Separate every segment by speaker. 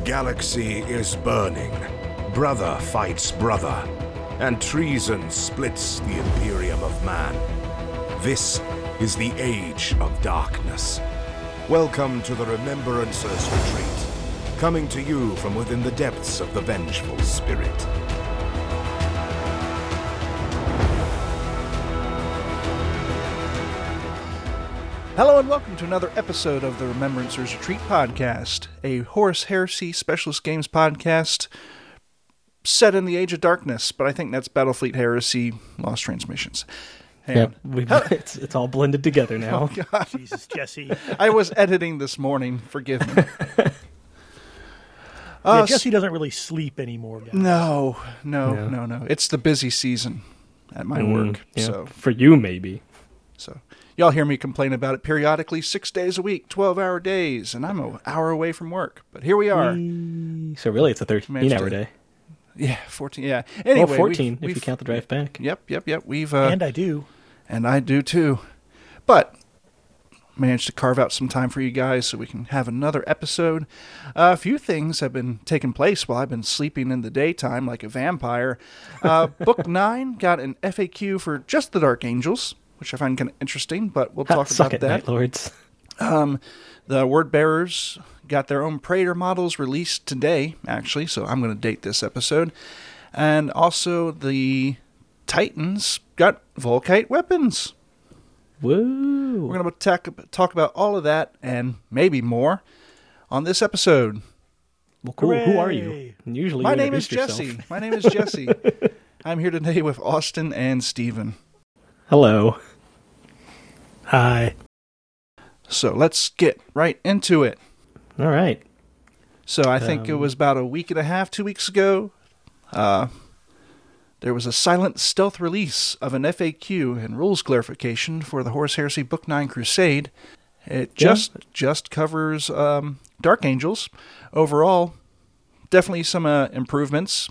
Speaker 1: The galaxy is burning. Brother fights brother. And treason splits the Imperium of Man. This is the Age of Darkness. Welcome to the Remembrancers Retreat. Coming to you from within the depths of the Vengeful Spirit.
Speaker 2: Hello and welcome to another episode of the Remembrancers Retreat podcast, a Horus Heresy Specialist Games podcast set in the Age of Darkness, but I think that's Battlefleet Heresy Lost Transmissions. Hang
Speaker 3: Yeah,
Speaker 2: on.
Speaker 3: it's it's all blended together now. Oh, God.
Speaker 4: Jesus, Jesse.
Speaker 2: I was editing this morning, forgive me.
Speaker 4: yeah,
Speaker 2: Uh,
Speaker 4: Jesse doesn't really sleep anymore, guys.
Speaker 2: No, no,
Speaker 3: Yeah.
Speaker 2: no, no. It's the busy season at my
Speaker 3: Mm,
Speaker 2: work.
Speaker 3: yeah.
Speaker 2: So
Speaker 3: for you maybe.
Speaker 2: Y'all hear me complain about it periodically, six days a week, twelve hour days, and I'm an hour away from work. But here we are.
Speaker 3: So really, it's a thirteen
Speaker 2: Managed
Speaker 3: hour day.
Speaker 2: Yeah, fourteen. Yeah. Anyway,
Speaker 3: well, fourteen
Speaker 2: we've-
Speaker 3: if you
Speaker 2: we've-
Speaker 3: count the drive back.
Speaker 2: Yep, yep, yep. We've uh,
Speaker 4: and I do.
Speaker 2: and I do too, but managed to carve out some time for you guys so we can have another episode. Uh, a few things have been taking place while I've been sleeping in the daytime like a vampire. Uh, Book nine got an FAQ for just the Dark Angels, which I find kind of interesting, but we'll talk
Speaker 3: suck
Speaker 2: about
Speaker 3: it,
Speaker 2: that.
Speaker 3: Night Lords.
Speaker 2: Um, the word bearers got their own Praetor models released today, actually, so I'm going to date this episode. And also, the Titans got Volkite weapons.
Speaker 3: Woo!
Speaker 2: We're going to talk, talk about all of that and maybe more on this episode.
Speaker 3: Well, cool. Who are you? Usually,
Speaker 2: My
Speaker 3: you
Speaker 2: name is Jesse. My name is Jesse. I'm here today with Austin and Steven.
Speaker 3: Hello.
Speaker 4: Hi.
Speaker 2: So let's get right into it.
Speaker 3: All right.
Speaker 2: So I think it
Speaker 3: Um,
Speaker 2: was about a week and a half, two weeks ago. Uh, there was a silent stealth release of an FAQ and rules clarification for the Horus Heresy Book Nine Crusade. It
Speaker 3: Yeah.
Speaker 2: just just covers um, Dark Angels. Overall, definitely some uh, improvements.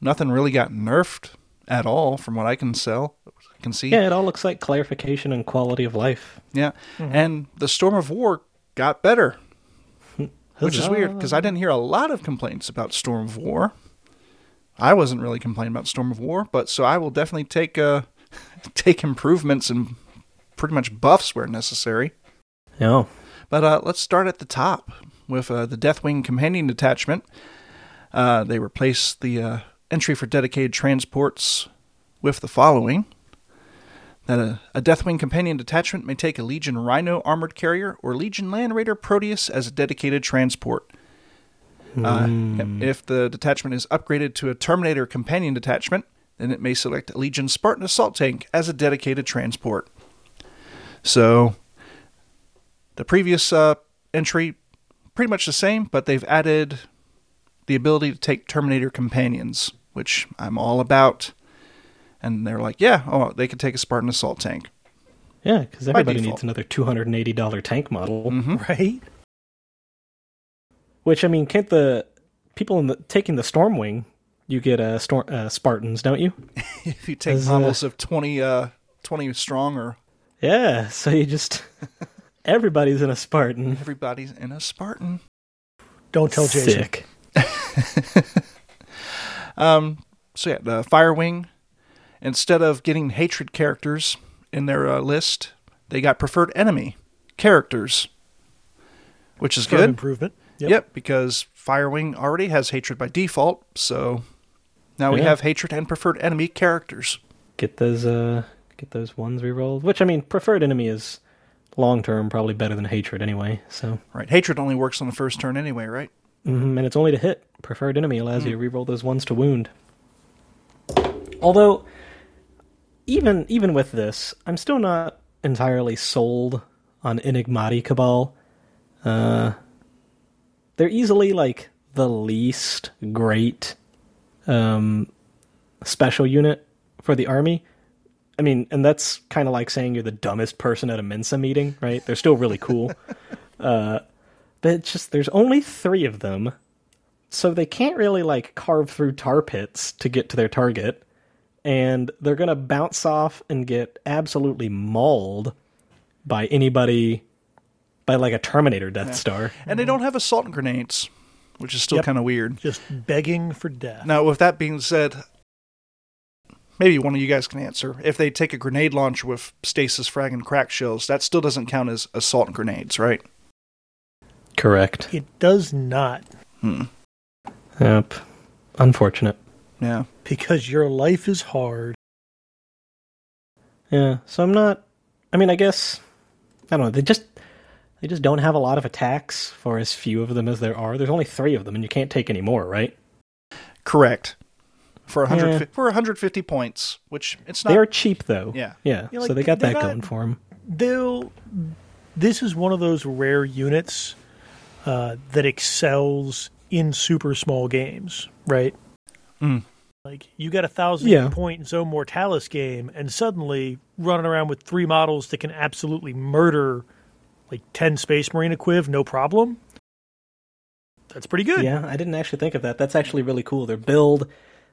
Speaker 2: Nothing really got nerfed at all, from what I can sell I can see.
Speaker 3: Yeah, it all looks like clarification and quality of life.
Speaker 2: Yeah. and the Storm of War got better. Which is weird because I didn't hear a lot of complaints about Storm of War. I wasn't really complaining about Storm of War, but so I will definitely take uh take improvements and pretty much buffs where necessary.
Speaker 3: No.
Speaker 2: But uh, let's start at the top with uh, the Deathwing companion detachment. Uh, they replace the uh, entry for dedicated transports with the following: that a, a Deathwing companion detachment may take a Legion Rhino armored carrier or Legion Land Raider Proteus as a dedicated transport. Uh, if the detachment is upgraded to a Terminator companion detachment, then it may select a Legion Spartan assault tank as a dedicated transport. So, the previous uh, entry, pretty much the same, but they've added the ability to take Terminator companions, which I'm all about. And they're like, yeah, oh, they could take a Spartan assault tank.
Speaker 3: Yeah, because everybody needs another two hundred and eighty dollar tank model.
Speaker 2: Mhm.
Speaker 4: Right?
Speaker 3: Which I mean, can't the people in the taking the Stormwing, you get uh, storm uh, Spartans, don't you?
Speaker 2: If you take
Speaker 3: uh,
Speaker 2: models of 20, uh, 20 strong or
Speaker 3: Yeah. So you just everybody's in a Spartan.
Speaker 2: everybody's in a Spartan.
Speaker 4: Don't tell Jason.
Speaker 3: Sick.
Speaker 2: Um, so yeah, the Firewing, instead of getting hatred characters in their uh, list, they got preferred enemy characters, which is good.
Speaker 4: improvement.
Speaker 2: Yep. because Firewing already has hatred by default, so now we have hatred and preferred enemy characters.
Speaker 3: Get those uh get those ones rerolled. Which I mean, preferred enemy is long term probably better than hatred anyway. So
Speaker 2: Right, hatred only works on the first turn anyway, right?
Speaker 3: Mhm, and it's only to hit. Preferred enemy allows you to reroll those ones to wound. Although, even even with this, I'm still not entirely sold on Enigmatus Cabal. Uh, they're easily like the least great um, special unit for the army. I mean, and that's kind of like saying you're the dumbest person at a Mensa meeting, right? They're still really cool. uh, but it's just there's only three of them, so they can't really like carve through tar pits to get to their target, and they're gonna bounce off and get absolutely mauled by anybody, by like a Terminator Death Star.
Speaker 2: And they don't have assault grenades, which is still
Speaker 4: Yep.
Speaker 2: kind of weird.
Speaker 4: Just begging for death.
Speaker 2: Now, with that being said, maybe one of you guys can answer. If they take a grenade launcher with stasis frag and crack shells, that still doesn't count as assault grenades, right?
Speaker 3: Correct.
Speaker 4: It does not,
Speaker 2: Hmm.
Speaker 3: Yep. Unfortunate.
Speaker 2: Yeah.
Speaker 4: because your life is hard.
Speaker 3: Yeah. So I'm not. I mean, I guess I don't know. They just they just don't have a lot of attacks for as few of them as there are. There's only three of them, and you can't take any more, right?
Speaker 2: Correct. For 100,
Speaker 3: Yeah.
Speaker 2: for 150 points, which it's not.
Speaker 3: They are cheap though.
Speaker 2: Yeah.
Speaker 3: Yeah.
Speaker 4: Yeah,
Speaker 3: so they got
Speaker 4: they're
Speaker 3: that
Speaker 4: not-
Speaker 3: going for them.
Speaker 4: They'll. This is one of those rare units uh, that excels in super small games, right?
Speaker 2: Mm.
Speaker 4: Like you got a thousand
Speaker 3: Yeah.
Speaker 4: point Zone Mortalis game, and suddenly running around with three models that can absolutely murder like ten Space Marine equiv, no problem. That's pretty good.
Speaker 3: Yeah, I didn't actually think of that. That's actually really cool. Their build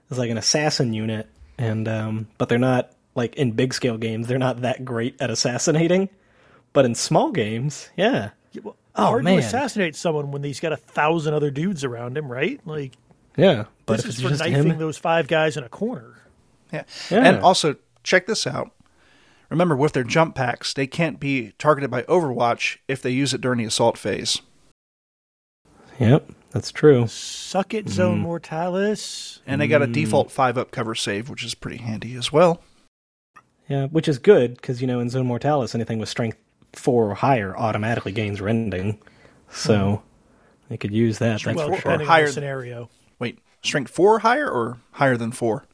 Speaker 3: is like an assassin unit, and um, but they're not like in big scale games. They're not that great at assassinating, but in small games, yeah.
Speaker 4: Yeah, well,
Speaker 3: Oh,
Speaker 4: hard
Speaker 3: man.
Speaker 4: to assassinate someone when he's got a thousand other dudes around him, right? Like
Speaker 3: Yeah, but
Speaker 4: this
Speaker 3: if
Speaker 4: is
Speaker 3: it's
Speaker 4: for
Speaker 3: just
Speaker 4: knifing
Speaker 3: him,
Speaker 4: those five guys in a corner.
Speaker 2: yeah.
Speaker 3: Yeah.
Speaker 2: And also, check this out. Remember, with their jump packs, they can't be targeted by Overwatch if they use it during the assault phase.
Speaker 3: yep, that's true.
Speaker 4: Suck it, Zone
Speaker 3: Mm.
Speaker 4: Mortalis.
Speaker 2: And they got a
Speaker 3: Mm.
Speaker 2: default 5 up cover save, which is pretty handy as well.
Speaker 3: Yeah, which is good because you know in Zone Mortalis, anything with strength four or higher automatically gains rending, so they could use that. That's
Speaker 4: well,
Speaker 2: four
Speaker 3: for sure.
Speaker 4: depending
Speaker 2: higher-
Speaker 4: on the scenario.
Speaker 2: Wait, strength 4 or higher or higher than 4?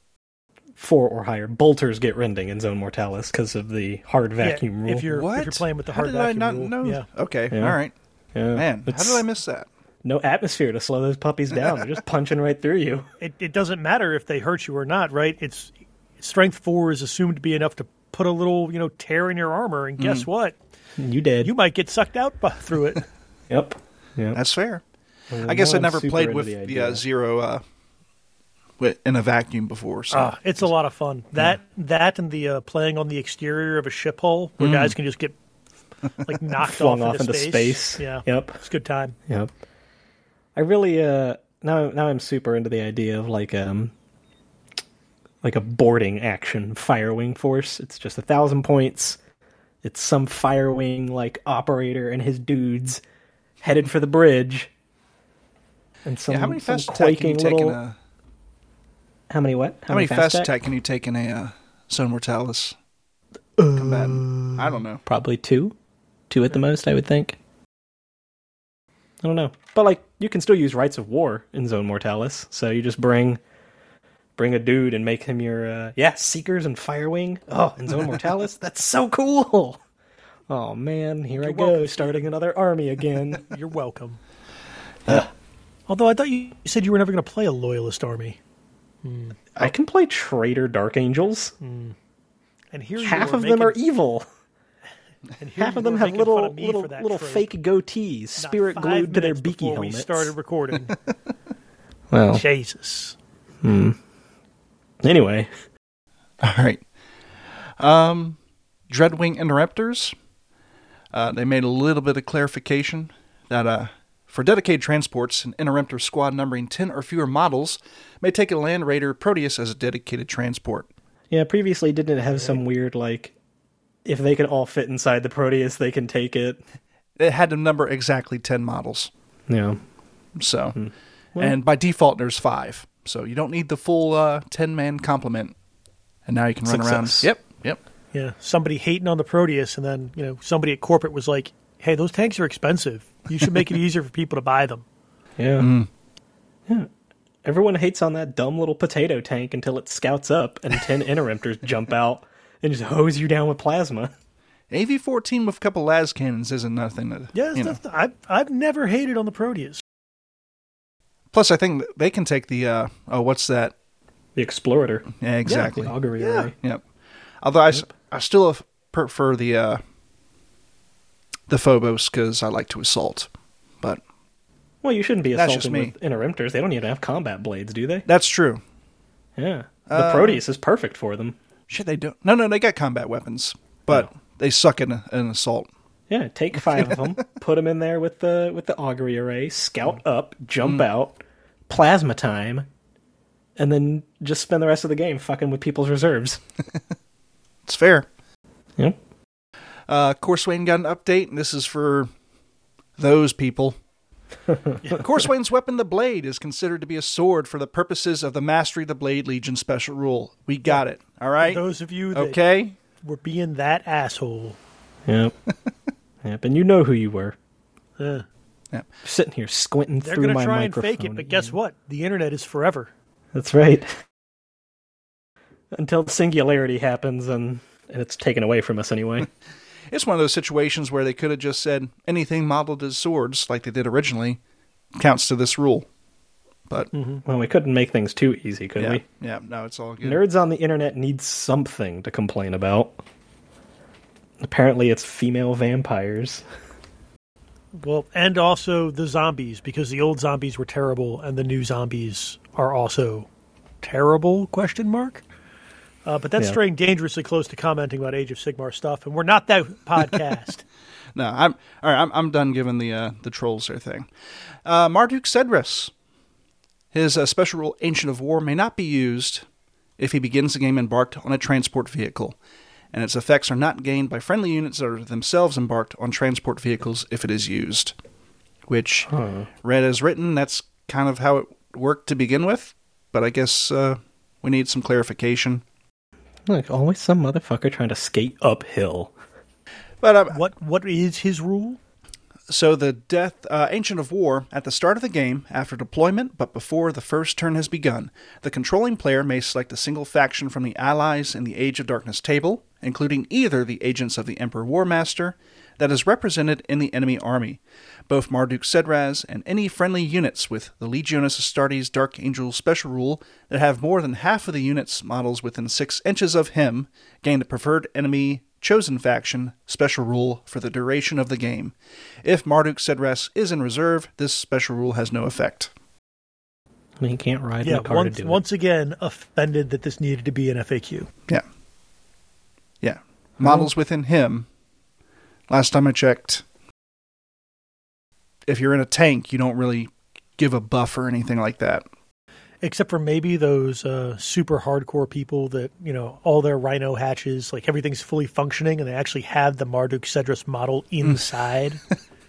Speaker 3: Four or higher bolters get rending in Zone Mortalis because of the hard vacuum
Speaker 4: yeah,
Speaker 3: rule.
Speaker 4: If you're
Speaker 2: what?
Speaker 4: if you're playing with the
Speaker 2: How
Speaker 4: hard
Speaker 2: did I
Speaker 4: vacuum
Speaker 2: not
Speaker 4: rule,
Speaker 2: know?
Speaker 4: yeah.
Speaker 2: Okay,
Speaker 3: Yeah.
Speaker 2: all right.
Speaker 3: Yeah.
Speaker 2: Man, how did I miss that?
Speaker 3: No atmosphere to slow those puppies down. They're just punching right through you.
Speaker 4: It, it doesn't matter if they hurt you or not, right? It's strength four is assumed to be enough to put a little you know tear in your armor, and
Speaker 2: Mm.
Speaker 4: guess what?
Speaker 3: You did.
Speaker 4: You might get sucked out by, through it.
Speaker 3: Yep. Yep.
Speaker 2: That's fair.
Speaker 3: Well,
Speaker 2: I guess I
Speaker 3: I'm
Speaker 2: never
Speaker 3: super
Speaker 2: played
Speaker 3: into
Speaker 2: with
Speaker 3: the
Speaker 2: the,
Speaker 3: idea.
Speaker 2: uh, Zero uh, wi- in a vacuum before. So
Speaker 4: Ah, it's a lot of fun. That that and the uh, playing on the exterior of a ship hull
Speaker 2: Mm.
Speaker 4: where guys can just get like knocked
Speaker 3: flung
Speaker 4: off,
Speaker 3: off into space.
Speaker 4: Yeah,
Speaker 3: Yep.
Speaker 4: it's a good time.
Speaker 3: Yep. I really uh now now I'm super into the idea of like um like a boarding action fire wing force. It's just a thousand points. It's some fire wing like operator and his dudes headed for the bridge. And some,
Speaker 2: yeah, how many
Speaker 3: some
Speaker 2: fast attack can you
Speaker 3: quaking
Speaker 2: take in a?
Speaker 3: how many what?
Speaker 2: How, many fast attack can you take in a uh, Zone Mortalis combatant? I don't know.
Speaker 3: Probably two. Two at the most, I would think. I don't know. But like you can still use rights of war in Zone Mortalis. So you just bring bring a dude and make him your uh yeah, Seekers and Firewing. Oh, and Zone Mortalis? That's so cool. Oh man, here I
Speaker 4: You're
Speaker 3: go,
Speaker 4: welcome.
Speaker 3: starting another army again.
Speaker 4: You're welcome. Uh. Although I thought you said you were never going to play a loyalist army, hmm.
Speaker 3: I can play traitor Dark Angels. Hmm.
Speaker 4: and here you
Speaker 3: Half of them are
Speaker 4: making-
Speaker 3: evil.
Speaker 4: and here
Speaker 3: Half
Speaker 4: you
Speaker 3: of them
Speaker 4: were
Speaker 3: have
Speaker 4: making
Speaker 3: little
Speaker 4: of me
Speaker 3: little
Speaker 4: for that
Speaker 3: little
Speaker 4: trope.
Speaker 3: fake goatees,
Speaker 4: Not
Speaker 3: spirit
Speaker 4: five
Speaker 3: glued to their
Speaker 4: minutes
Speaker 3: beaky
Speaker 4: before
Speaker 3: helmets.
Speaker 4: We started recording.
Speaker 3: Well,
Speaker 4: Jesus. Hmm.
Speaker 3: Anyway,
Speaker 2: All right. Um, Dreadwing Interemptors. Uh, they made a little bit of clarification that uh, for dedicated transports, an Interemptor squad numbering 10 or fewer models may take a Land Raider Proteus as a dedicated transport.
Speaker 3: Yeah, previously didn't it have some weird like if they can all fit inside the Proteus, they can take it.
Speaker 2: It had to number exactly 10 models.
Speaker 3: Yeah.
Speaker 2: So,
Speaker 3: Hmm. Well-
Speaker 2: and by default, there's five. So you don't need the full uh, 10 man complement. And now you can run
Speaker 3: Success.
Speaker 2: around. Yep, yep.
Speaker 4: Yeah, somebody hating on the Proteus, and then you know somebody at corporate was like, "Hey, those tanks are expensive. You should make it easier for people to buy them."
Speaker 3: Yeah. Yeah. Everyone hates on that dumb little potato tank until it scouts up and 10 interemptors jump out and just hose you down with plasma.
Speaker 2: AV 14 with a couple las cannons isn't nothing. To,
Speaker 4: Yeah,
Speaker 2: you know.
Speaker 4: that's, I've I've never hated on the Proteus.
Speaker 2: Plus, I think they can take the, uh, oh, what's that?
Speaker 3: The Explorator.
Speaker 2: Yeah, exactly.
Speaker 3: The augury
Speaker 4: Yeah.
Speaker 3: array.
Speaker 2: Yep. Although I, I still prefer the uh, the Phobos because I like to assault. But
Speaker 3: Well, you shouldn't be
Speaker 2: That's just
Speaker 3: assaulting
Speaker 2: me.
Speaker 3: with interemptors. They don't even have combat blades, do they?
Speaker 2: that's true.
Speaker 3: Yeah. The
Speaker 2: Uh,
Speaker 3: Proteus is perfect for them.
Speaker 2: Shit, they don't. No, no, they got combat weapons, but they suck in an assault.
Speaker 3: Yeah, take five of them, put them in there with the with the augury array, scout up, jump out, plasma time, and then just spend the rest of the game fucking with people's reserves.
Speaker 2: It's fair.
Speaker 3: Yep.
Speaker 2: Uh, Corswain got an update, and this is for those people. Corswain's weapon, the blade, is considered to be a sword for the purposes of the Mastery of the Blade Legion special rule. We got it. All right.
Speaker 4: Those of you that
Speaker 2: Okay.
Speaker 4: were being that asshole.
Speaker 3: Yep. yep. And you know who you were.
Speaker 4: Uh,
Speaker 3: Sitting here squinting
Speaker 4: they're
Speaker 3: through
Speaker 4: going to
Speaker 3: my
Speaker 4: try and fake it, but guess
Speaker 3: you.
Speaker 4: what? The internet is forever.
Speaker 3: That's right. Until singularity happens and, and it's taken away from us anyway.
Speaker 2: It's one of those situations where they could have just said anything modeled as swords, like they did originally, counts to this rule. But
Speaker 3: well, we couldn't make things too easy, could
Speaker 2: yeah,
Speaker 3: we?
Speaker 2: yeah, no, it's all good.
Speaker 3: Nerds on the internet need something to complain about. Apparently, it's female vampires.
Speaker 4: Well, and also the zombies, because the old zombies were terrible, and the new zombies are also terrible? Question mark. Uh, but that's
Speaker 3: Yeah.
Speaker 4: straying dangerously close to commenting about Age of Sigmar stuff, and we're not that podcast.
Speaker 2: No, I'm all right. I'm I'm done giving the uh, the trolls their thing. Uh, Marduk Sedras, his uh, special rule, Ancient of War, may not be used if he begins the game embarked on a transport vehicle, and its effects are not gained by friendly units that are themselves embarked on transport vehicles if it is used. Which, read as written, that's kind of how it worked to begin with, but I guess uh, we need some clarification.
Speaker 3: Like always, some motherfucker trying to skate uphill.
Speaker 2: But uh,
Speaker 4: what What is his rule?
Speaker 2: So the death, uh, Ancient of War, at the start of the game, after deployment, but before the first turn has begun, the controlling player may select a single faction from the allies in the Age of Darkness table, including either the agents of the Emperor Warmaster that is represented in the enemy army, both Marduk Sedras and any friendly units with the Legiones Astartes Dark Angel special rule that have more than half of the units models within six inches of him gain the preferred enemy chosen faction special rule for the duration of the game. If Marduk Sedras is in reserve, this special rule has no effect.
Speaker 3: I mean, he can't ride in
Speaker 4: Yeah,
Speaker 3: a car
Speaker 4: once
Speaker 3: to do
Speaker 4: once again offended that this needed to be an FAQ.
Speaker 2: Yeah. Yeah. Models within him. Last time I checked, if you're in a tank, you don't really give a buff or anything like that.
Speaker 4: Except for maybe those uh, super hardcore people that, you know, all their rhino hatches, like everything's fully functioning and they actually have the Marduk Sedras model inside.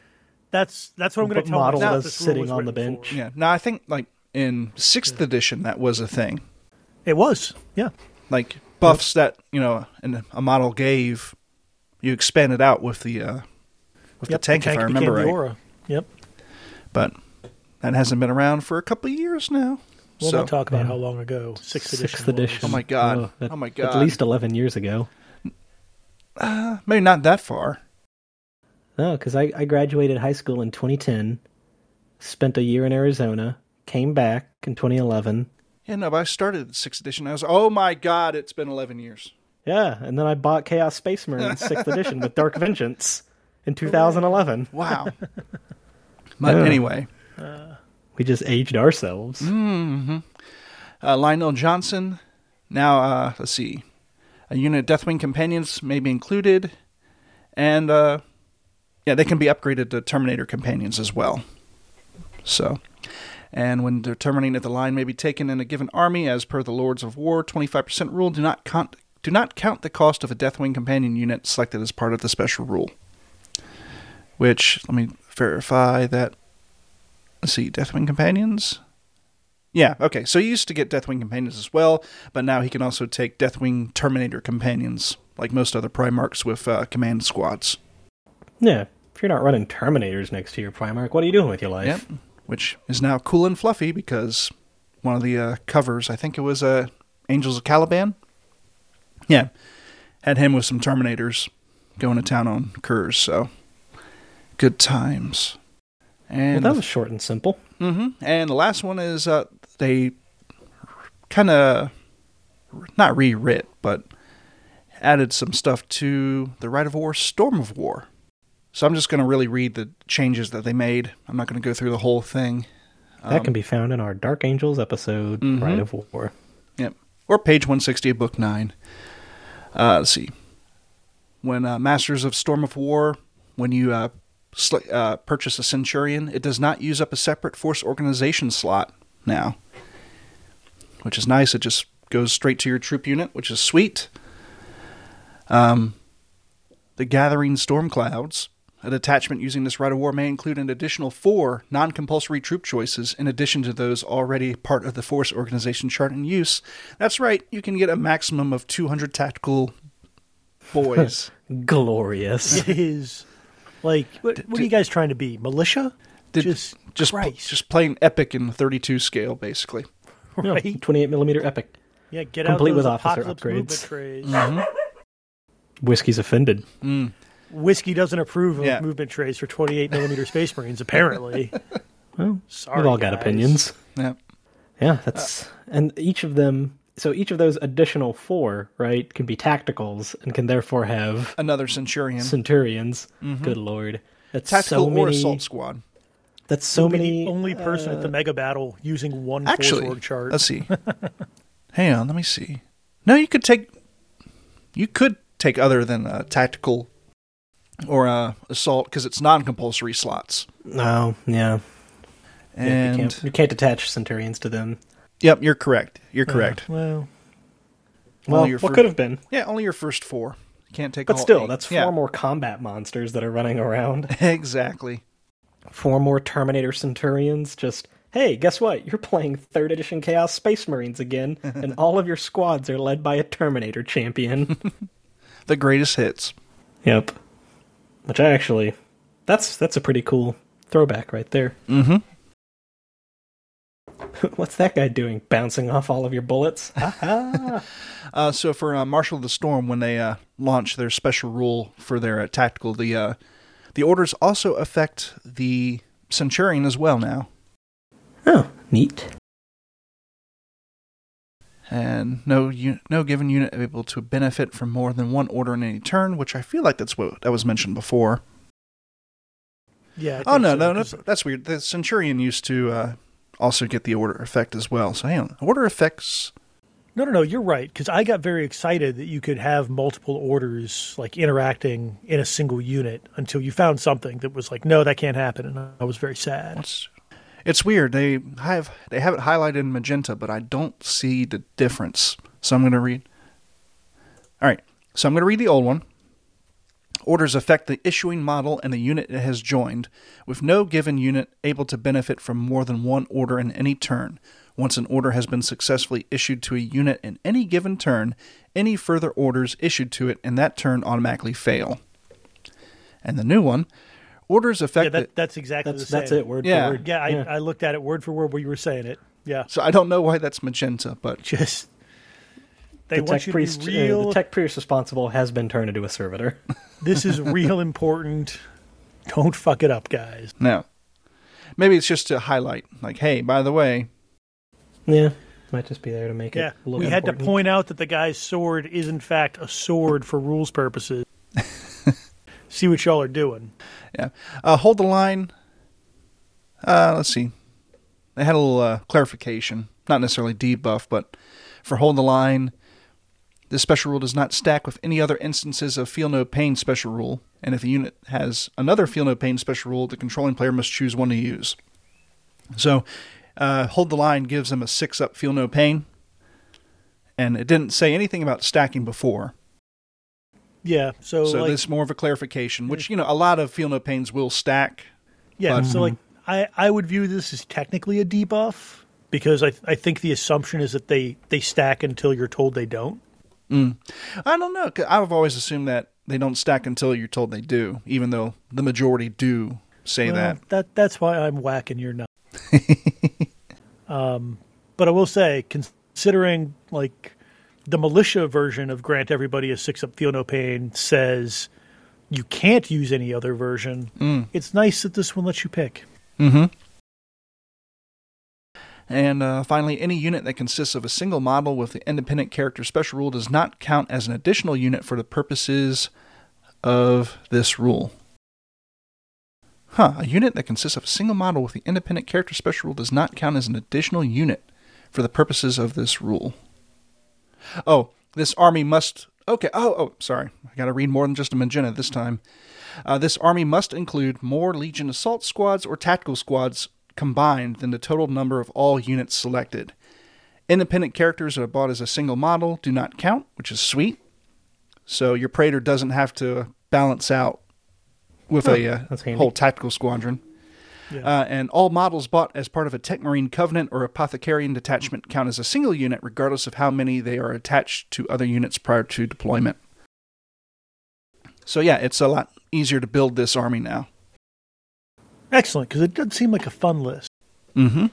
Speaker 4: that's that's what I'm going to tell
Speaker 3: model
Speaker 4: myself
Speaker 3: as sitting on the bench.
Speaker 4: for.
Speaker 2: Yeah. No, I think like in sixth edition that was a thing.
Speaker 4: It was. Yeah.
Speaker 2: Like buffs that, you know, and a model gave, you expanded out with the uh with
Speaker 4: Yep,
Speaker 2: the tank, if I remember right.
Speaker 4: aura. Yep.
Speaker 2: But that hasn't been around for a couple of years now.
Speaker 4: We'll
Speaker 2: so
Speaker 4: not talk about
Speaker 3: Yeah.
Speaker 4: how long ago. Sixth edition.
Speaker 3: Sixth
Speaker 4: was.
Speaker 3: edition.
Speaker 2: Oh my God.
Speaker 3: Oh, that-
Speaker 2: Oh my god.
Speaker 3: At least 11 years ago.
Speaker 2: Uh, maybe not that far.
Speaker 3: No, because I, I graduated high school in 2010, spent a year in Arizona, came back in 2011.
Speaker 2: Yeah, no, but I started at sixth edition. I was, oh my god, it's been eleven years.
Speaker 3: Yeah, and then I bought Chaos Space Marine 6th edition with Dark Vengeance in 2011.
Speaker 2: Wow. but
Speaker 3: Yeah.
Speaker 2: anyway, uh,
Speaker 3: We just aged ourselves.
Speaker 2: uh, Lion El'Jonson. Now, uh, let's see, a unit Deathwing companions may be included, and uh, yeah, they can be upgraded to Terminator companions as well. So, and when determining if the Lion may be taken in a given army, as per the Lords of War 25% rule, do not count do not count the cost of a Deathwing companion unit selected as part of the special rule. Which let me verify that. Let's see, Deathwing companions. Yeah, okay. So he used to get Deathwing companions as well, but now he can also take Deathwing Terminator companions, like most other Primarchs with uh, command squads.
Speaker 3: Yeah, if you're not running Terminators next to your Primarch, what are you doing with your life?
Speaker 2: Yep. Which is now cool and fluffy because one of the uh, covers, I think it was uh, Angels of Caliban. Yeah, had him with some Terminators going to town on Curze. So good times.
Speaker 3: Well, that was short and simple.
Speaker 2: hmm And the last one is uh, they kind of not rewrit, but added some stuff to the Rite of War, Storm of War. So I'm just going to really read the changes that they made. I'm not going to go through the whole thing.
Speaker 3: that can be found in our Dark Angels episode,
Speaker 2: Mhm.
Speaker 3: Rite of War.
Speaker 2: Yep. Or page 160 of book 9. Uh, let's see. When uh, Masters of Storm of War when you uh, uh, purchase a Centurion, it does not use up a separate force organization slot now, which is nice. It just goes straight to your troop unit, which is sweet. Um, the Gathering Storm Clouds. A detachment using this rite of war may include an additional four non compulsory troop choices in addition to those already part of the force organization chart in use. That's right, you can get a maximum of 200 tactical boys.
Speaker 3: Glorious.
Speaker 4: It is like what, what are you guys trying to be? Militia?
Speaker 2: Did-
Speaker 4: just
Speaker 2: just
Speaker 4: Christ,
Speaker 2: just plain epic in 32 scale, basically.
Speaker 3: Yeah,
Speaker 4: right?
Speaker 3: 28 millimeter epic.
Speaker 4: Yeah, get
Speaker 3: Complete
Speaker 4: out those
Speaker 3: with officer
Speaker 4: apocalypse movement
Speaker 3: upgrades.
Speaker 4: Mm-hmm.
Speaker 3: Whiskey's offended. Mm.
Speaker 4: Whiskey doesn't approve of
Speaker 2: Yeah.
Speaker 4: movement trays for 28 millimeter Space Marines. Apparently,
Speaker 3: Well,
Speaker 4: sorry,
Speaker 3: we've all got opinions.
Speaker 2: Yeah.
Speaker 3: Yeah, that's and each of them. So each of those additional four, right, can be tacticals and can therefore have
Speaker 2: Another Centurion.
Speaker 3: centurions. Good lord, that's
Speaker 2: Tactical
Speaker 3: so
Speaker 2: or assault squad.
Speaker 3: That's so many.
Speaker 4: the only person at the mega battle using one
Speaker 2: Actually,
Speaker 4: force org chart.
Speaker 2: let's see. Hang on, let me see. No, you could take. You could take other than uh, tactical or uh, assault because it's non-compulsory slots.
Speaker 3: No, yeah, Yeah, you
Speaker 2: And
Speaker 3: can't you can't attach centurions to them.
Speaker 2: Yep, you're correct. You're correct.
Speaker 4: Well,
Speaker 3: Well,
Speaker 2: your
Speaker 3: what could have been,
Speaker 2: Yeah, only your first four. You can't take.
Speaker 3: but still,
Speaker 2: eight.
Speaker 3: that's four
Speaker 2: Yeah,
Speaker 3: more combat monsters that are running around.
Speaker 2: exactly.
Speaker 3: four more Terminator Centurions. Just hey, guess what? You're playing third edition Chaos Space Marines again, and all of your squads are led by a Terminator champion.
Speaker 2: The greatest hits.
Speaker 3: yep. Which I actually, that's that's a pretty cool throwback right there.
Speaker 2: Mm-hmm.
Speaker 3: What's that guy doing? Bouncing off all of your bullets?
Speaker 2: Uh, so for uh, Marshal of the Storm, when they uh, launch their special rule for their uh, tactical, the uh, the orders also affect the Centurion as well now.
Speaker 3: oh, neat.
Speaker 2: and no un- no given unit able to benefit from more than one order in any turn, which I feel like that's what that was mentioned before.
Speaker 4: yeah. I
Speaker 2: Oh no,
Speaker 4: so,
Speaker 2: no, no,
Speaker 4: 'cause
Speaker 2: that's weird. The Centurion used to uh, also get the order effect as well. So hang on, order effects.
Speaker 4: No, no, no. You're right because I got very excited that you could have multiple orders like interacting in a single unit until you found something that was like, no, that can't happen, and I was very sad.
Speaker 2: What's it's weird. They have they have it highlighted in magenta, but I don't see the difference. So I'm going to read. All right, so I'm going to read the old one. Orders affect the issuing model and the unit it has joined, with no given unit able to benefit from more than one order in any turn. Once an order has been successfully issued to a unit in any given turn, any further orders issued to it in that turn automatically fail. And the new one, orders affect
Speaker 4: Yeah, that, that's exactly
Speaker 3: That's
Speaker 4: the same.
Speaker 3: that's it. Word
Speaker 2: Yeah.
Speaker 3: for word.
Speaker 4: Yeah, I, I looked at it word for word where you were saying it. Yeah,
Speaker 2: So I don't know why that's magenta, but
Speaker 4: just they
Speaker 3: the
Speaker 4: want
Speaker 3: tech
Speaker 4: you to
Speaker 3: priest,
Speaker 4: be
Speaker 3: uh,
Speaker 4: real.
Speaker 3: the tech priest responsible has been turned into a servitor.
Speaker 4: this is real important. Don't fuck it up, guys.
Speaker 2: no. Maybe it's just to highlight, like, hey, by the way,
Speaker 3: yeah, might just be there to make
Speaker 4: Yeah,
Speaker 3: it. Look
Speaker 4: we had to point out that the guy's sword is in fact a sword for rules purposes. See what y'all are doing.
Speaker 2: yeah, uh, hold the line. Uh, let's see. They had a little uh, clarification, not necessarily debuff, but for hold the line, this special rule does not stack with any other instances of feel no pain special rule, and if a unit has another feel no pain special rule, the controlling player must choose one to use. So, uh, hold the line gives them a six up feel no pain, and it didn't say anything about stacking before.
Speaker 4: Yeah, so,
Speaker 2: So
Speaker 4: like,
Speaker 2: this is more of a clarification, which you know a lot of feel no pains will stack.
Speaker 4: yeah,
Speaker 2: but-
Speaker 4: so like I I would view this as technically a debuff because I I think the assumption is that they they stack until you're told they don't.
Speaker 2: I don't know. 'cause I've always assumed that they don't stack until you're told they do, even though the majority do say
Speaker 4: Well,
Speaker 2: that.
Speaker 4: that that's why I'm whacking your nut. um, but I will say, considering like the militia version of grant everybody a six up feel no pain says you can't use any other version. It's nice that this one lets you pick.
Speaker 2: Mm-hmm. And uh, finally, any unit that consists of a single model with the independent character special rule does not count as an additional unit for the purposes of this rule. Huh, a unit that consists of a single model with the independent character special rule does not count as an additional unit for the purposes of this rule. Oh, this army must. Okay, oh, oh, sorry. I gotta read more than just a magenta this time. Uh, this army must include more Legion assault squads or tactical squads combined than the total number of all units selected. Independent characters that are bought as a single model do not count, which is sweet. So your Praetor doesn't have to balance out with a uh, whole tactical squadron. Uh, and all models bought as part of a Tech Marine Covenant or Apothecarion detachment count as a single unit, regardless of how many they are attached to other units prior to deployment. So, yeah, it's a lot easier to build this army now.
Speaker 4: Excellent, because it does seem like a fun list.
Speaker 2: Mm hmm.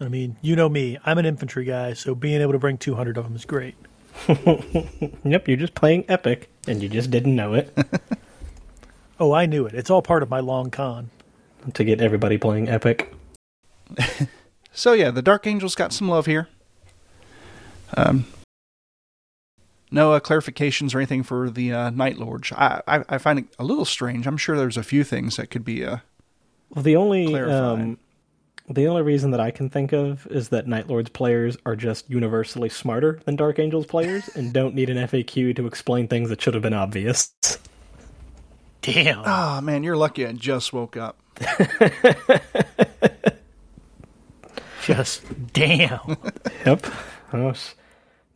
Speaker 4: I mean, you know me. I'm an infantry guy, so being able to bring 200 of them is great.
Speaker 3: Yep, you're just playing Epic, and you just didn't know it.
Speaker 4: Oh, I knew it. It's all part of my long con.
Speaker 3: to get everybody playing Epic.
Speaker 2: So, yeah, the Dark Angels got some love here. Um, no uh, clarifications or anything for the uh, Night Lords. I, I, I find it a little strange. I'm sure there's a few things that could be. Uh,
Speaker 3: Well, the only um, the only reason that I can think of is that Night Lords players are just universally smarter than Dark Angels players and don't need an FAQ to explain things that should have been obvious.
Speaker 4: Damn.
Speaker 2: oh, man, you're lucky I just woke up.
Speaker 4: Just damn.
Speaker 3: Yep. Oh, s-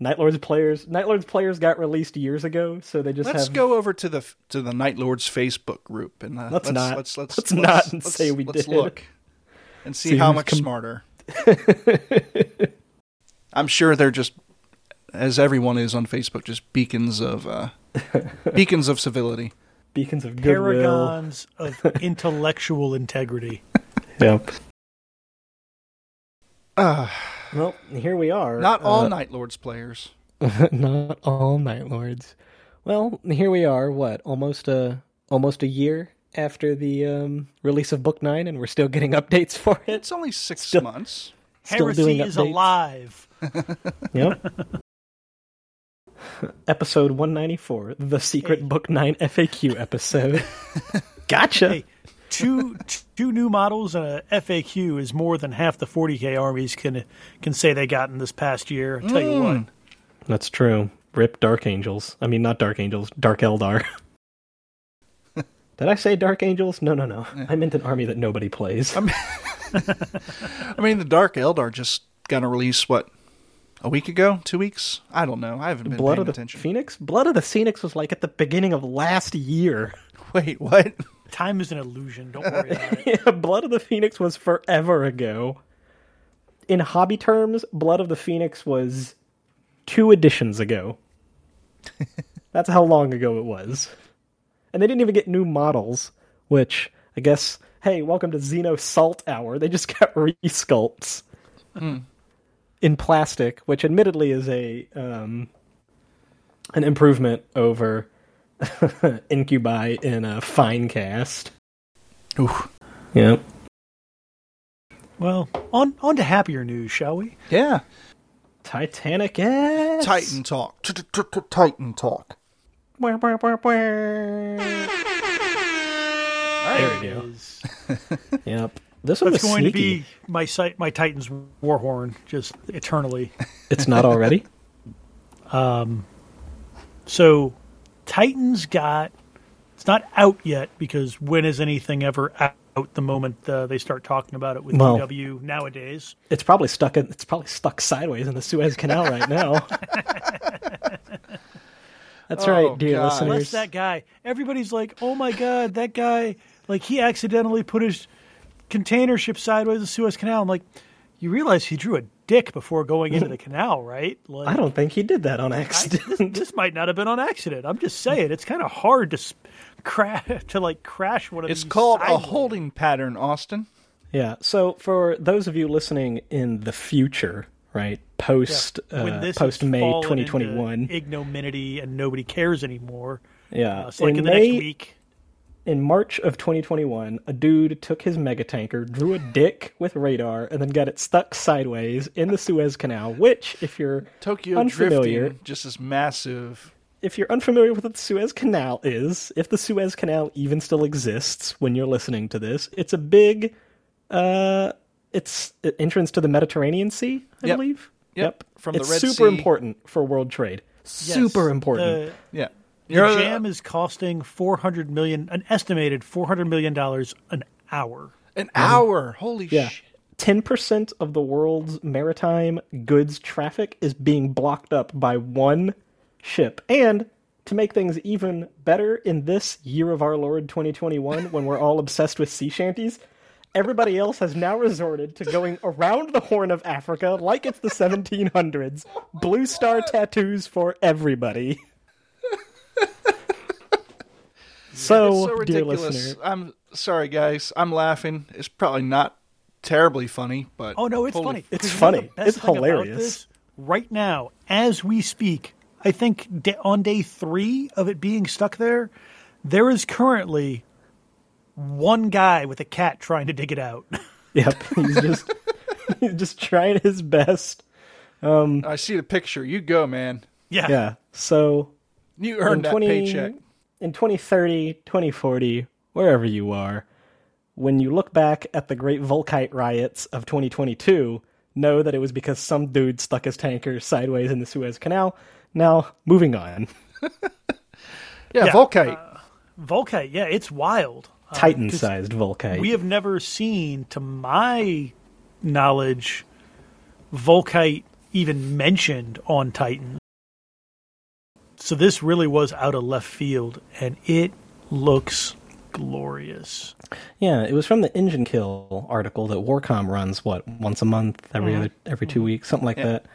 Speaker 3: Night Lords players Night Lords players got released years ago, so they just
Speaker 2: Let's
Speaker 3: have
Speaker 2: go over to the to the Night Lords Facebook group and uh,
Speaker 3: Let's not.
Speaker 2: Let's let's,
Speaker 3: Let's not say we
Speaker 2: let's
Speaker 3: did.
Speaker 2: look and see,
Speaker 3: See
Speaker 2: how much
Speaker 3: com-
Speaker 2: smarter. I'm sure they're just, as everyone is on Facebook, just beacons of uh, beacons of civility.
Speaker 3: beacons of goodwill.
Speaker 4: Paragons of intellectual integrity.
Speaker 3: Yep.
Speaker 2: Uh,
Speaker 3: Well, here we are.
Speaker 2: not all
Speaker 3: Uh,
Speaker 2: Night Lords players.
Speaker 3: not all Night Lords. Well, here we are. What? Almost a almost a year after the um, release of Book Nine, and we're still getting updates for it.
Speaker 2: It's only six
Speaker 3: Still-
Speaker 2: months.
Speaker 3: Still doing
Speaker 4: Heresy is alive.
Speaker 3: Yep. episode one ninety four, the secret Book Nine FAQ episode. gotcha.
Speaker 4: Hey, two two new models and a FAQ is more than half the 40k armies can can say they got in this past year. I'll tell you hmm. what.
Speaker 3: That's true. Rip Dark Angels. I mean, not Dark Angels. Dark Eldar. Did I say Dark Angels? No, no, no. I meant an army that nobody plays.
Speaker 2: I mean, the Dark Eldar just got a release what a week ago, two weeks. I don't know. I haven't been
Speaker 3: Blood
Speaker 2: paying
Speaker 3: of the
Speaker 2: attention.
Speaker 3: Phoenix? Blood of the Phoenix was like at the beginning of last year.
Speaker 2: Wait, what?
Speaker 4: Time is an illusion. Don't worry about it.
Speaker 3: Yeah, Blood of the Phoenix was forever ago. In hobby terms, Blood of the Phoenix was two editions ago. That's how long ago it was. And they didn't even get new models, which I guess, hey, welcome to Xeno Salt Hour. They just got resculpts in plastic, which admittedly is a um, an improvement over Incubi in a fine cast.
Speaker 2: Ooh.
Speaker 3: Yep.
Speaker 4: Well, on on to happier news, shall we?
Speaker 2: Yeah.
Speaker 3: Titanic ass.
Speaker 2: Titan talk. Titan talk.
Speaker 3: Wah, wah, wah, wah. There we go.
Speaker 4: Is-
Speaker 3: Yep. This one
Speaker 4: That's
Speaker 3: was
Speaker 4: going to be my site, my Titans Warhorn, just eternally.
Speaker 3: It's not already. Um.
Speaker 4: So, Titans got. It's not out yet because when is anything ever out? The moment uh, they start talking about it with
Speaker 3: Well-
Speaker 4: DW nowadays.
Speaker 3: It's probably stuck. In, it's probably stuck sideways in the Suez Canal right now. That's
Speaker 2: Oh,
Speaker 3: right, dear
Speaker 2: God.
Speaker 3: listeners.
Speaker 4: Unless that guy, everybody's like, "Oh my god, that guy! Like he accidentally put his container ship sideways in the Suez Canal." I'm like, you realize he drew a dick before going into the canal, right? Like,
Speaker 3: I don't think he did that on
Speaker 4: I-
Speaker 3: accident.
Speaker 4: this, this might not have been on accident. I'm just saying, it's kind of hard to s- crash to like crash one of
Speaker 2: It's
Speaker 4: these.
Speaker 2: It's called a holding pattern, Austin.
Speaker 3: yeah. So for those of you listening in the future, right, post
Speaker 4: When
Speaker 3: uh, post May 2021,
Speaker 4: into ignominy and nobody cares anymore.
Speaker 3: yeah.
Speaker 4: Uh, so like in, the
Speaker 3: May,
Speaker 4: next week,
Speaker 3: in March of 2021, a dude took his mega tanker, drew a dick with radar, and then got it stuck sideways in the Suez Canal. Which, if you're
Speaker 2: Tokyo
Speaker 3: unfamiliar,
Speaker 2: drifting, just as massive.
Speaker 3: if you're unfamiliar with what the Suez Canal is, if the Suez Canal even still exists when you're listening to this, it's a big, uh, it's an entrance to the Mediterranean Sea, I
Speaker 2: Yep.
Speaker 3: believe.
Speaker 2: Yep. From the
Speaker 3: it's
Speaker 2: Red
Speaker 3: super
Speaker 2: Sea.
Speaker 3: important for world trade.
Speaker 4: yes,
Speaker 3: Super important.
Speaker 4: the-
Speaker 2: Yeah.
Speaker 4: The jam is costing four hundred million, an estimated four hundred million dollars an hour.
Speaker 2: An hour. Holy
Speaker 3: Yeah.
Speaker 2: shit.
Speaker 3: 10% of the world's maritime goods traffic is being blocked up by one ship. And to make things even better in this year of our Lord 2021, when we're all obsessed with sea shanties, everybody else has now resorted to going around the Horn of Africa like it's the 1700s. Blue star tattoos for everybody. so,
Speaker 2: so
Speaker 3: dear
Speaker 2: ridiculous.
Speaker 3: listener,
Speaker 2: I'm sorry, guys. I'm laughing. It's probably not terribly funny, but
Speaker 4: Oh no, it's
Speaker 2: holy
Speaker 4: funny.
Speaker 3: It's funny. It's hilarious.
Speaker 4: right now, as we speak, I think da- on day three of it being stuck there, there is currently one guy with a cat trying to dig it out.
Speaker 3: Yep, he's just he's just trying his best.
Speaker 2: Um, I see the picture. You go, man.
Speaker 4: yeah.
Speaker 3: Yeah. So
Speaker 2: You
Speaker 3: in
Speaker 2: earned that
Speaker 3: 20
Speaker 2: paycheck.
Speaker 3: in 2030, 2040, wherever you are, when you look back at the great Volkite riots of 2022, know that it was because some dude stuck his tanker sideways in the Suez Canal. Now, moving on.
Speaker 2: Yeah,
Speaker 4: Yeah,
Speaker 2: Volkite.
Speaker 4: Volkite, yeah, it's wild. Uh, 'cause
Speaker 3: Titan-sized Volkite.
Speaker 4: We have never seen, to my knowledge, Volkite even mentioned on Titan. So this really was out of left field, and it looks glorious.
Speaker 3: Yeah, it was from the Engine Kill article that Warcom runs what once a month, every other every two weeks, something like that.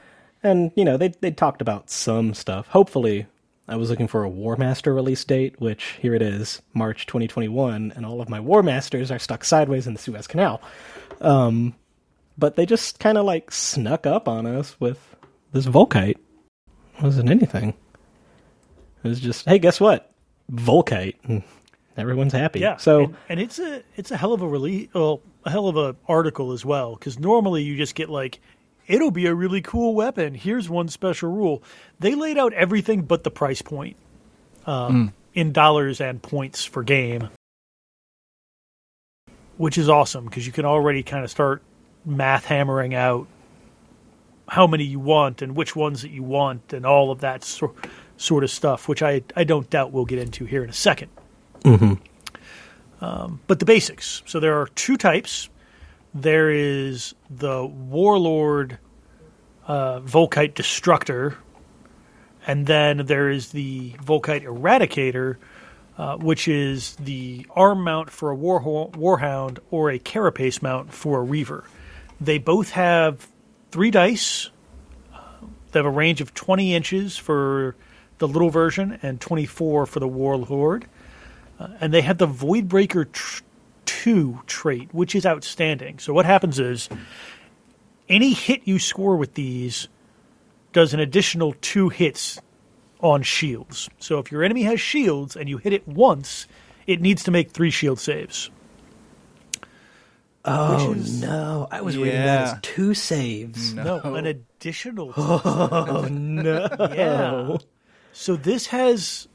Speaker 3: And you know they they talked about some stuff. Hopefully, I was looking for a War Master release date, which here it is, March 2021, and all of my War Masters are stuck sideways in the Suez Canal. Um, but they just kind of like snuck up on us with this Volkite. It wasn't anything. It was just, hey, guess what? Volkite. And everyone's happy.
Speaker 4: Yeah.
Speaker 3: So
Speaker 4: and, and it's a it's a hell of a release, well, a hell of a article as well. Because normally you just get like, it'll be a really cool weapon. Here's one special rule. They laid out everything but the price point, um, in dollars and points for game, which is awesome because you can already kind of start math hammering out how many you want and which ones that you want and all of that sor- sort of stuff, which I I don't doubt we'll get into here in a second but the basics. So there are two types. There is the Warlord uh, Volkite Destructor, and then there is the Volkite Eradicator, uh, which is the arm mount for a Warho- Warhound or a Carapace mount for a Reaver. They both have three dice. They have a range of 20 inches for the little version and 24 for the Warlord uh, and they have the Voidbreaker tr- 2 trait, which is outstanding. So what happens is any hit you score with these does an additional 2 hits on shields. So if your enemy has shields and you hit it once, it needs to make 3 shield saves.
Speaker 3: Oh
Speaker 4: is-
Speaker 3: no! I was
Speaker 2: reading
Speaker 3: reading
Speaker 2: that
Speaker 3: that
Speaker 2: as
Speaker 3: as two saves.
Speaker 4: No, an additional
Speaker 3: Oh no!
Speaker 4: Yeah. So this has,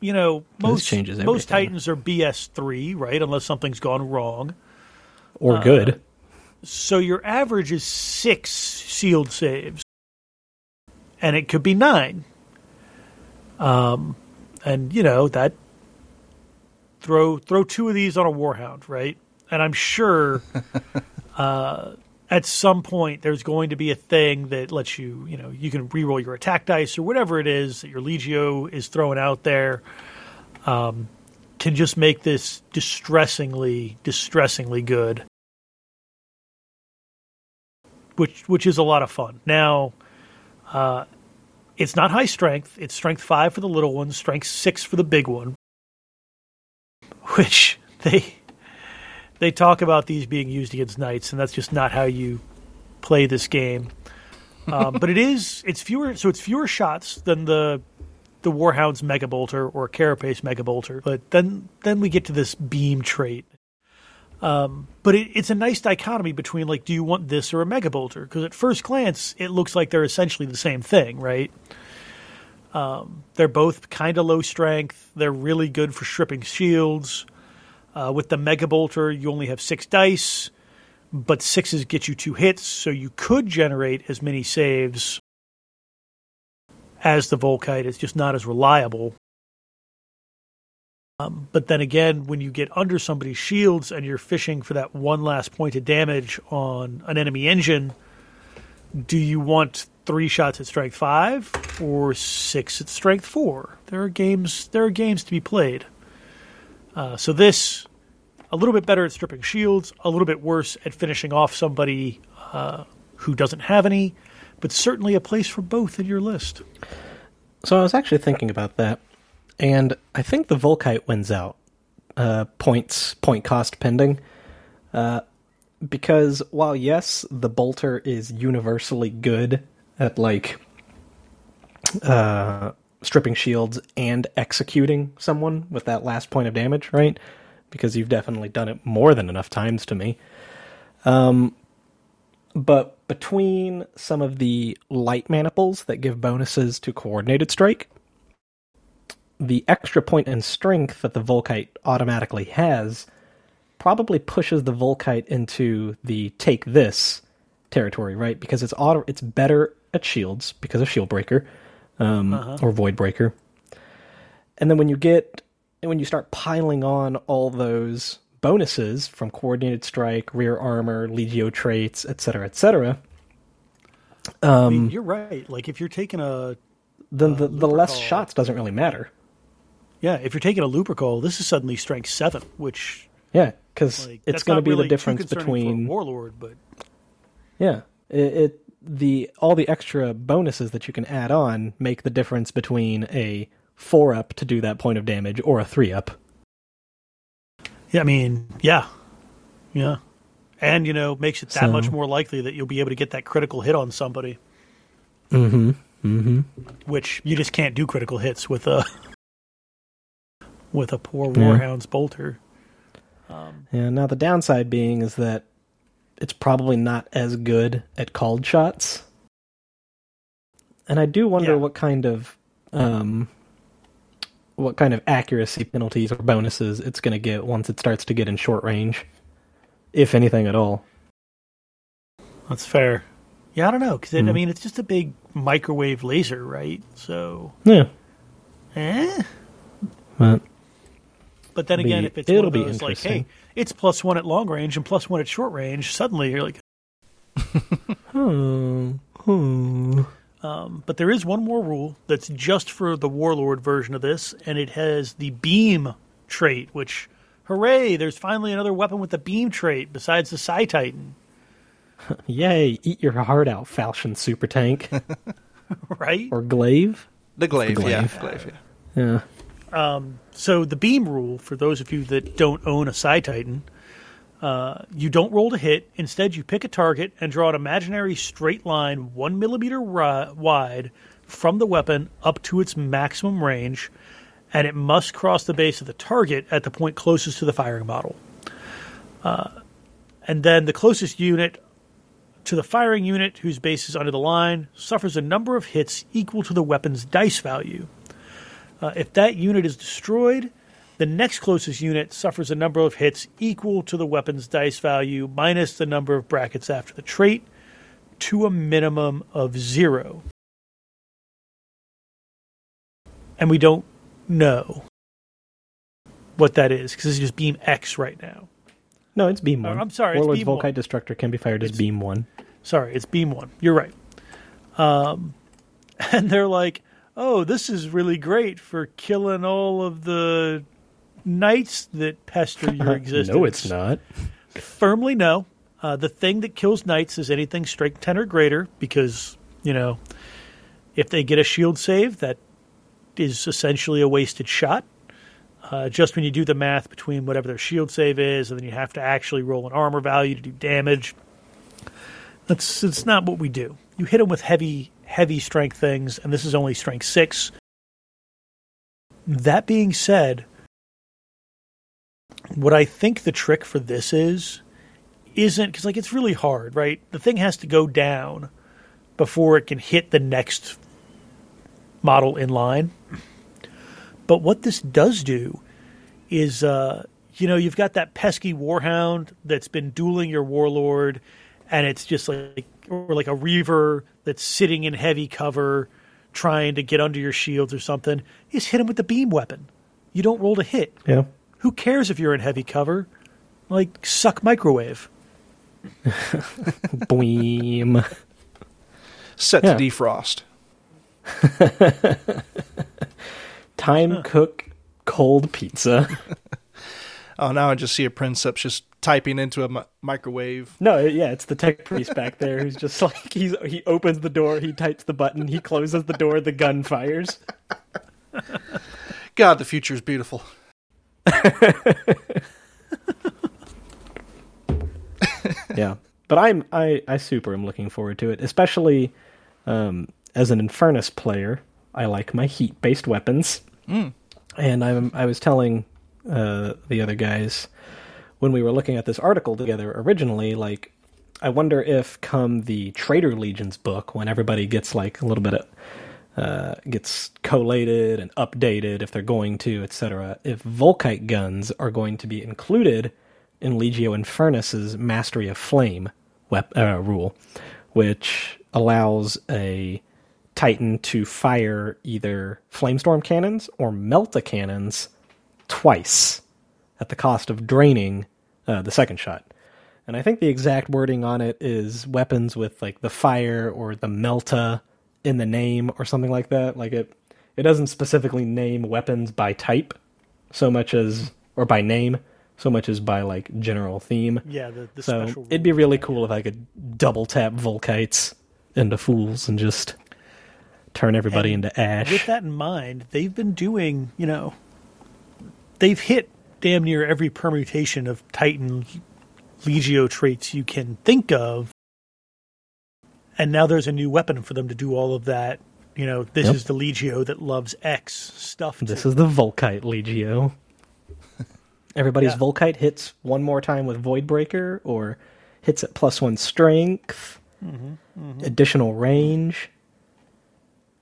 Speaker 4: you know, most
Speaker 3: changes
Speaker 4: most. Titans are BS three, right? Unless something's gone wrong.
Speaker 3: Or good.
Speaker 4: So your average is six shield saves, and it could be nine. Um, and you know that throw throw two of these on a warhound, right? And I'm sure uh, at some point there's going to be a thing that lets you, you know, you can reroll your attack dice or whatever it is that your legio is throwing out there. Um, can just make this distressingly, distressingly good which which is a lot of fun. Now, uh, it's not high strength. It's strength five for the little one, strength six for the big one. Which they they talk about these being used against knights, and that's just not how you play this game. Um, but it is it's fewer so it's fewer shots than the the Warhound's Mega Bolter or Carapace Mega Bolter. But then then we get to this beam trait. Um, but it, it's a nice dichotomy between like, do you want this or a Mega Bolter? Because at first glance, it looks like they're essentially the same thing, right? Um, they're both kind of low strength. They're really good for stripping shields. Uh, with the Mega Bolter, you only have six dice, but sixes get you two hits, so you could generate as many saves as the Volkite. It's just not as reliable. Um, but then again, when you get under somebody's shields and you're fishing for that one last point of damage on an enemy engine, do you want three shots at strength five or six at strength four? There are games. There are games to be played. Uh, so this, a little bit better at stripping shields, a little bit worse at finishing off somebody uh, who doesn't have any, but certainly a place for both in your list.
Speaker 3: So I was actually thinking about that, and I think the Volkite wins out. Uh, points, point cost pending. Uh, because while yes, the bolter is universally good at like uh, stripping shields and executing someone with that last point of damage, right? Because you've definitely done it more than enough times to me. Um, but between some of the light maniples that give bonuses to coordinated strike, the extra point in strength that the Volkite automatically has probably pushes the Volkite into the take this territory, right? Because it's auto, it's better at shields because of shield breaker um, uh-huh. or void breaker. And then when you get when you start piling on all those bonuses from coordinated strike, rear armor, legio traits, etc., etc.
Speaker 4: Um, I mean, you're right. Like if you're taking a
Speaker 3: then the, the less shots doesn't really matter.
Speaker 4: Yeah, if you're taking a Lupercal, this is suddenly strength seven, which
Speaker 3: yeah, because like, it's going to be really the difference between
Speaker 4: Warlord, but
Speaker 3: yeah, it, it the all the extra bonuses that you can add on make the difference between a four up to do that point of damage or a three up.
Speaker 4: Yeah, I mean, yeah, yeah, and you know makes it that so, much more likely that you'll be able to get that critical hit on somebody.
Speaker 3: Mm-hmm. Mm-hmm.
Speaker 4: Which you just can't do critical hits with a with a poor Warhound's yeah. bolter.
Speaker 3: Um, yeah. Now the downside being is that it's probably not as good at called shots. And I do wonder yeah. what kind of um, what kind of accuracy penalties or bonuses it's going to get once it starts to get in short range, if anything at all.
Speaker 4: That's fair. Yeah, I don't know because mm. I mean it's just a big microwave laser, right? So
Speaker 3: yeah,
Speaker 4: eh.
Speaker 3: But
Speaker 4: but then again, be, if it's it'll of those like, hey, it's plus one at long range and plus one at short range, suddenly you're like,
Speaker 3: hmm, hmm.
Speaker 4: Um, but there is one more rule that's just for the Warlord version of this, and it has the beam trait, which, hooray, there's finally another weapon with the beam trait besides the Psi Titan.
Speaker 3: Yay, eat your heart out, Falchion Super Tank.
Speaker 4: right?
Speaker 3: Or Glaive?
Speaker 2: The Glaive,
Speaker 3: the
Speaker 2: glaive. yeah. Glaive,
Speaker 3: yeah. yeah.
Speaker 4: Um, so the beam rule, for those of you that don't own a Psi Titan, uh, you don't roll to hit. Instead, you pick a target and draw an imaginary straight line one millimeter ri- wide from the weapon up to its maximum range, and it must cross the base of the target at the point closest to the firing model. Uh, and then the closest unit to the firing unit, whose base is under the line, suffers a number of hits equal to the weapon's dice value. Uh, if that unit is destroyed, the next closest unit suffers a number of hits equal to the weapon's dice value minus the number of brackets after the trait to a minimum of zero. And we don't know what that is because it's just beam X right now.
Speaker 3: No, it's beam one.
Speaker 4: I'm sorry,
Speaker 3: Warlord's
Speaker 4: it's beam
Speaker 3: Volkite
Speaker 4: one.
Speaker 3: Destructor can be fired it's, as beam one.
Speaker 4: Sorry, it's beam one. You're right. Um, and they're like, oh, this is really great for killing all of the knights that pester your existence.
Speaker 3: no, it's not.
Speaker 4: Firmly no. Uh, the thing that kills knights is anything strength 10 or greater because, you know, if they get a shield save, that is essentially a wasted shot. Uh, just when you do the math between whatever their shield save is, and then you have to actually roll an armor value to do damage. That's it's not what we do. You hit them with heavy heavy strength things, and this is only strength six. That being said, what I think the trick for this is isn't because like it's really hard, right? The thing has to go down before it can hit the next model in line. But what this does do is, uh, you know, you've got that pesky warhound that's been dueling your warlord, and it's just like or like a reaver that's sitting in heavy cover trying to get under your shields or something, is hit him with the beam weapon. you don't roll to hit.
Speaker 3: Yeah.
Speaker 4: Who cares if you're in heavy cover? Like suck microwave.
Speaker 3: Boom.
Speaker 2: Set
Speaker 3: Yeah.
Speaker 2: to defrost.
Speaker 3: Time cook cold pizza.
Speaker 2: Oh, now I just see a princeps just typing into a mi- microwave.
Speaker 3: No, yeah, it's the tech priest back there who's just like he's he opens the door, he types the button, he closes the door, the gun fires.
Speaker 2: God, the future is beautiful.
Speaker 3: yeah but i'm i i super am looking forward to it especially um as an infernus player i like my heat based weapons and i'm i was telling uh the other guys when we were looking at this article together originally like i wonder if come the traitor legions book when everybody gets like a little bit of uh, gets collated and updated if they're going to, etc. If Volkite guns are going to be included in Legio Infernus's Mastery of Flame wep- uh, rule, which allows a Titan to fire either Flamestorm cannons or Melta cannons twice at the cost of draining uh, the second shot. And I think the exact wording on it is weapons with like the fire or the Melta in the name or something like that. Like it, it doesn't specifically name weapons by type so much as or by name so much as by like general theme.
Speaker 4: Yeah, the, the
Speaker 3: So
Speaker 4: special.
Speaker 3: it'd be really cool if I could double tap Volkites into fools and just turn everybody
Speaker 4: And
Speaker 3: into ash.
Speaker 4: With that in mind, they've been doing, you know, they've hit damn near every permutation of Titan Legio traits you can think of. And now there's a new weapon for them to do all of that. You know, this
Speaker 3: Yep.
Speaker 4: is the Legio that loves X stuff.
Speaker 3: This
Speaker 4: too.
Speaker 3: is the Volkite Legio. Everybody's
Speaker 4: Yeah.
Speaker 3: Volkite hits one more time with Voidbreaker or hits at plus one strength,
Speaker 4: Mm-hmm,
Speaker 3: additional range.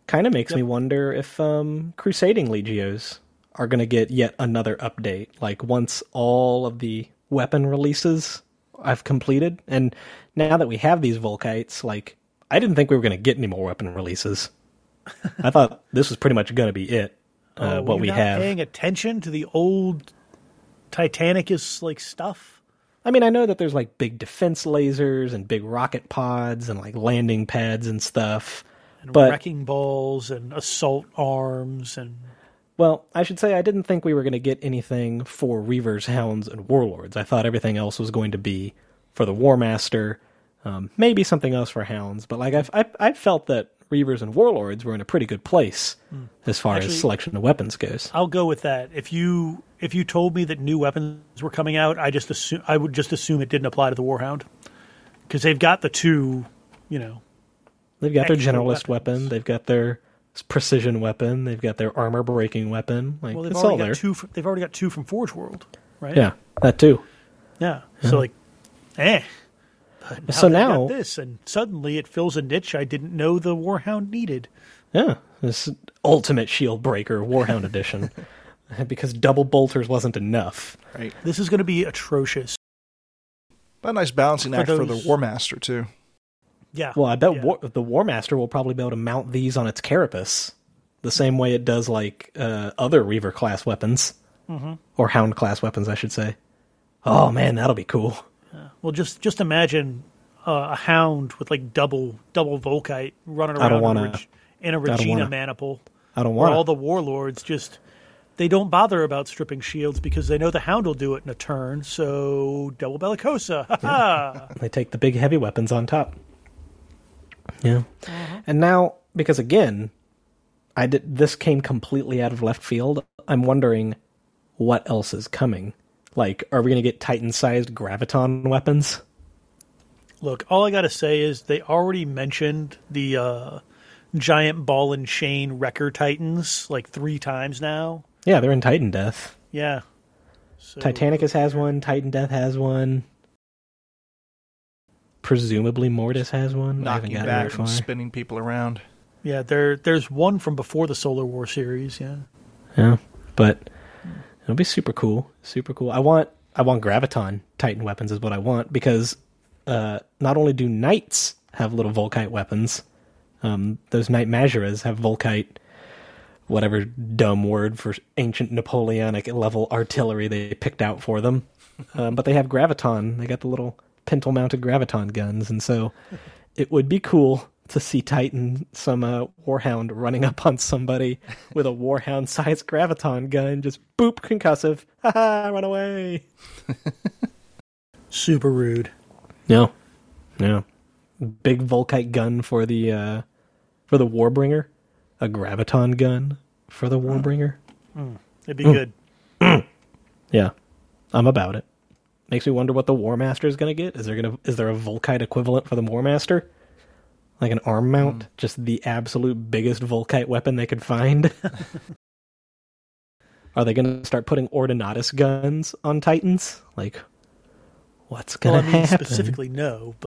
Speaker 3: Kind of makes me wonder if um, Crusading Legios are going to get yet another update. Like once all of the weapon releases I've completed, and now that we have these Volkites, like I didn't think we were going to get any more weapon releases. I thought this was pretty much going to be it. Uh,
Speaker 4: Oh,
Speaker 3: what we have.
Speaker 4: paying attention to the old Titanicus like stuff.
Speaker 3: I mean, I know that there's like big defense lasers and big rocket pods and like landing pads and stuff.
Speaker 4: and
Speaker 3: But-
Speaker 4: wrecking balls and assault arms and
Speaker 3: Well, I should say I didn't think we were going to get anything for Reavers, Hounds, and Warlords. I thought everything else was going to be for the War Master, um, maybe something else for Hounds. But like I've, I, I felt that Reavers and Warlords were in a pretty good place as far
Speaker 4: Actually-
Speaker 3: as selection of weapons goes.
Speaker 4: I'll go with that. If you if you told me that new weapons were coming out, I just assume I would just assume it didn't apply to the Warhound because they've got the two, you know.
Speaker 3: They've got their generalist
Speaker 4: weapons.
Speaker 3: weapon. They've got their precision weapon. They've got their armor breaking weapon. Like
Speaker 4: Well, they've
Speaker 3: it's all
Speaker 4: already
Speaker 3: there.
Speaker 4: got two. From, they've already got two from Forge World, right?
Speaker 3: Yeah, that too.
Speaker 4: yeah. So like, eh. But
Speaker 3: So
Speaker 4: they've got
Speaker 3: now-
Speaker 4: this, and suddenly it fills a niche I didn't know the Warhound needed.
Speaker 3: Yeah, this ultimate shield breaker Warhound edition. because double bolters wasn't enough.
Speaker 2: Right.
Speaker 4: This is going to be atrocious.
Speaker 2: But a nice balancing
Speaker 4: For
Speaker 2: act for the
Speaker 4: those-
Speaker 2: War Master too.
Speaker 4: Yeah.
Speaker 3: Well, I bet
Speaker 4: Yeah.
Speaker 3: War, the War Master will probably be able to mount these on its carapace, the same way it does like uh, other Reaver class weapons,
Speaker 4: Mm-hmm.
Speaker 3: or Hound class weapons, I should say. Oh man, that'll be cool.
Speaker 4: Well, just just imagine uh, a hound with like double double Volkite running around
Speaker 3: don't
Speaker 4: in, a Reg- in a Regina
Speaker 3: wanna.
Speaker 4: maniple,
Speaker 3: I don't want
Speaker 4: all the warlords just they don't bother about stripping shields because they know the hound will do it in a turn. So double bellicosa!
Speaker 3: They take the big heavy weapons on top. Yeah.
Speaker 4: Uh-huh.
Speaker 3: And now because again, I did this came completely out of left field. I'm wondering what else is coming. Like are we going to get titan-sized graviton weapons?
Speaker 4: Look, all I got to say is they already mentioned the uh, giant ball and chain wrecker titans like three times now.
Speaker 3: Yeah, they're in Titan Death.
Speaker 4: Yeah. So,
Speaker 3: Titanicus has one, Titan Death has one. Presumably Mortis has one.
Speaker 2: Knocking
Speaker 3: gotten
Speaker 2: back
Speaker 3: very
Speaker 2: and spinning people around.
Speaker 4: Yeah, there there's one from before the Solar War series. Yeah.
Speaker 3: Yeah, but it'll be super cool. Super cool. I want I want graviton Titan weapons is what I want because uh, not only do knights have little Volkite weapons, um, those knight Majoras have Volkite whatever dumb word for ancient Napoleonic level artillery they picked out for them. Um, but they have graviton. They got the little pintle mounted graviton guns, and so it would be cool to see Titan some uh, Warhound running up on somebody with a Warhound sized graviton gun, just boop concussive, ha run away.
Speaker 4: Super rude.
Speaker 3: No, no, big Volkite gun for the uh, for the Warbringer, a graviton gun for the Warbringer.
Speaker 4: It'd be good.
Speaker 3: Yeah, I'm about it. Makes me wonder what the War Master is going to get. Is there going to is there a Volkite equivalent for the War Master? Like an arm mount, hmm. just the absolute biggest Volkite weapon they could find. Are they going to start putting Ordinatus guns on Titans? Like, what's
Speaker 4: Well,
Speaker 3: going
Speaker 4: I
Speaker 3: to
Speaker 4: mean,
Speaker 3: happen?
Speaker 4: specifically, no. But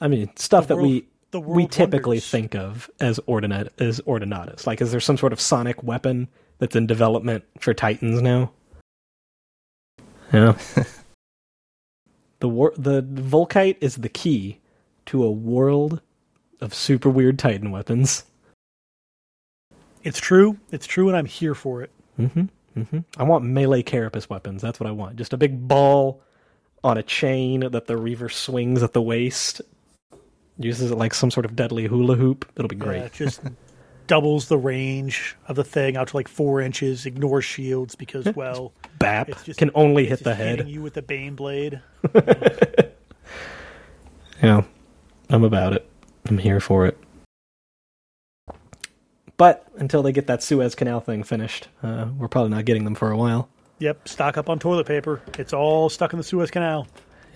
Speaker 3: I mean, stuff
Speaker 4: The
Speaker 3: that we we typically
Speaker 4: wonders.
Speaker 3: think of as ordinat as Ordinatus. Like, is there some sort of sonic weapon that's in development for Titans now? Yeah. the war the Volkite is the key to a world of super weird Titan weapons.
Speaker 4: It's true. It's true, and I'm here for it.
Speaker 3: hmm hmm I want melee carapace weapons. That's what I want. Just a big ball on a chain that the Reaver swings at the waist. Uses it like some sort of deadly hula hoop. It'll be great.
Speaker 4: Yeah, just doubles the range of the thing out to like four inches. Ignores shields because, well,
Speaker 3: Bap
Speaker 4: just
Speaker 3: can only hit the head.
Speaker 4: you with the bane blade.
Speaker 3: Yeah, I'm about it. I'm here for it. But until they get that Suez Canal thing finished, uh, we're probably not getting them for a while.
Speaker 4: Yep, stock up on toilet paper. It's all stuck in the Suez Canal.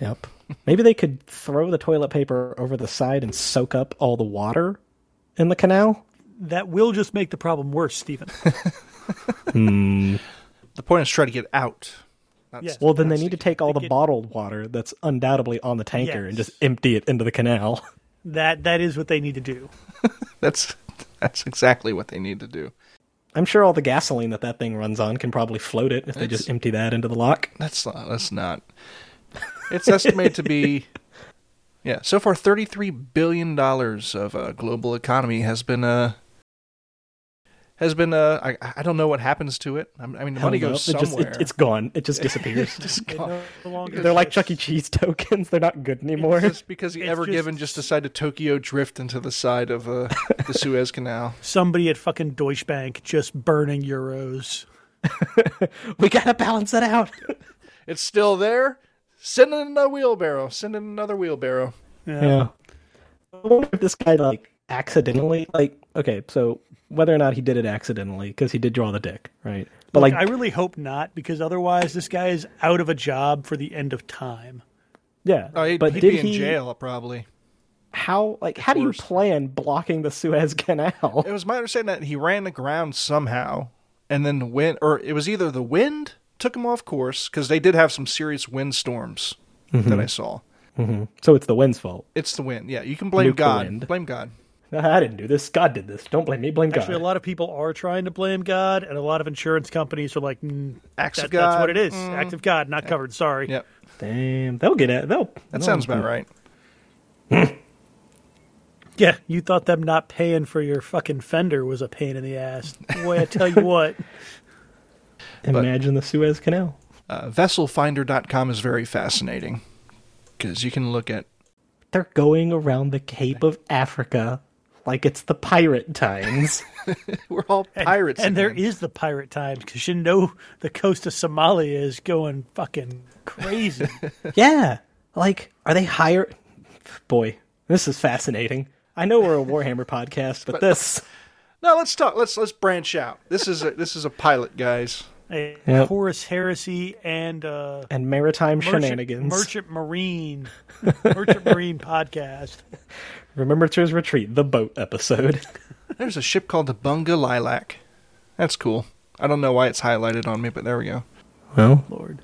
Speaker 3: Yep. Maybe they could throw the toilet paper over the side and soak up all the water in the canal.
Speaker 4: That will just make the problem worse, Stephen.
Speaker 2: The point is try to get out. Not
Speaker 4: Yeah.
Speaker 2: s-
Speaker 3: Well, then they need to take all the
Speaker 4: get-
Speaker 3: bottled water that's undoubtedly on the tanker and just empty it into the canal.
Speaker 4: that that is what they need to do.
Speaker 2: That's that's exactly what they need to do.
Speaker 3: I'm sure all the gasoline that that thing runs on can probably float it if they just empty that into the lock.
Speaker 2: That's not. That's not. It's estimated to be. Yeah, so far, thirty-three billion dollars of uh, global economy has been uh has been uh I I don't know what happens to it. I'm- I mean, the money
Speaker 3: do you know?
Speaker 2: goes
Speaker 3: It just,
Speaker 2: somewhere.
Speaker 3: it, it's gone. It just disappears.
Speaker 2: just
Speaker 4: It
Speaker 2: gone.
Speaker 4: no
Speaker 3: They're like Chuck. E. Cheese tokens. They're not good anymore.
Speaker 2: It's just because
Speaker 4: It's
Speaker 2: Ever
Speaker 4: just-
Speaker 2: Given just decided to Tokyo drift into the side of uh, the Suez Canal.
Speaker 4: Somebody at fucking Deutsche Bank just burning euros.
Speaker 3: we gotta balance it out.
Speaker 2: It's still there. Send in another wheelbarrow. Send in another wheelbarrow.
Speaker 3: Yeah. I wonder if this guy like accidentally like okay, so whether or not he did it accidentally because he did draw the dick, right? But
Speaker 4: Like,
Speaker 3: like,
Speaker 4: I really hope not, because otherwise this guy is out of a job for the end of time.
Speaker 3: yeah.
Speaker 2: Oh, he'd,
Speaker 3: but
Speaker 2: he'd
Speaker 3: did
Speaker 2: be in
Speaker 3: he?
Speaker 2: jail probably.
Speaker 3: How like how do you plan blocking the Suez Canal?
Speaker 2: It was my understanding that he ran aground somehow, and then the wind, or it was either the wind took him off course because they did have some serious windstorms that mm-hmm. I saw. Mm-hmm.
Speaker 3: so it's the wind's fault.
Speaker 2: It's the wind. Yeah, you can blame
Speaker 3: Nuke
Speaker 2: God. Blame God.
Speaker 3: I didn't do this. God did this. Don't blame me. Blame God.
Speaker 4: Actually, a lot of people are trying to blame God, and a lot of insurance companies are like, mm,
Speaker 2: Acts
Speaker 4: that,
Speaker 2: of
Speaker 4: that's what it is.
Speaker 2: Mm.
Speaker 4: Act of God, not covered. Sorry.
Speaker 2: Yep,
Speaker 3: Damn, they'll get it. They'll.
Speaker 2: that sounds about right.
Speaker 4: Yeah, you thought them not paying for your fucking fender was a pain in the ass. Boy, I tell you what.
Speaker 3: Imagine the Suez Canal.
Speaker 2: Uh, vesselfinder.com is very fascinating because you can look at
Speaker 3: They're going around the Cape of Africa like it's the pirate times.
Speaker 2: we're all pirates,
Speaker 4: and there
Speaker 2: again.
Speaker 4: is the pirate times because you know the coast of Somalia is going fucking crazy.
Speaker 3: yeah, like are they higher? Boy, this is fascinating. I know we're a Warhammer podcast, but this
Speaker 2: no. Let's talk. Let's let's branch out. This is a, this is a pilot, guys.
Speaker 4: a
Speaker 3: Yep.
Speaker 4: Horus Heresy and uh,
Speaker 3: and maritime
Speaker 4: merchant,
Speaker 3: shenanigans.
Speaker 4: merchant marine, merchant marine podcast.
Speaker 3: Remember to his retreat, the boat episode.
Speaker 2: There's a ship called the Bunga Lilac. That's cool. I don't know why it's highlighted on me, but there we go.
Speaker 3: Well,
Speaker 4: Lord.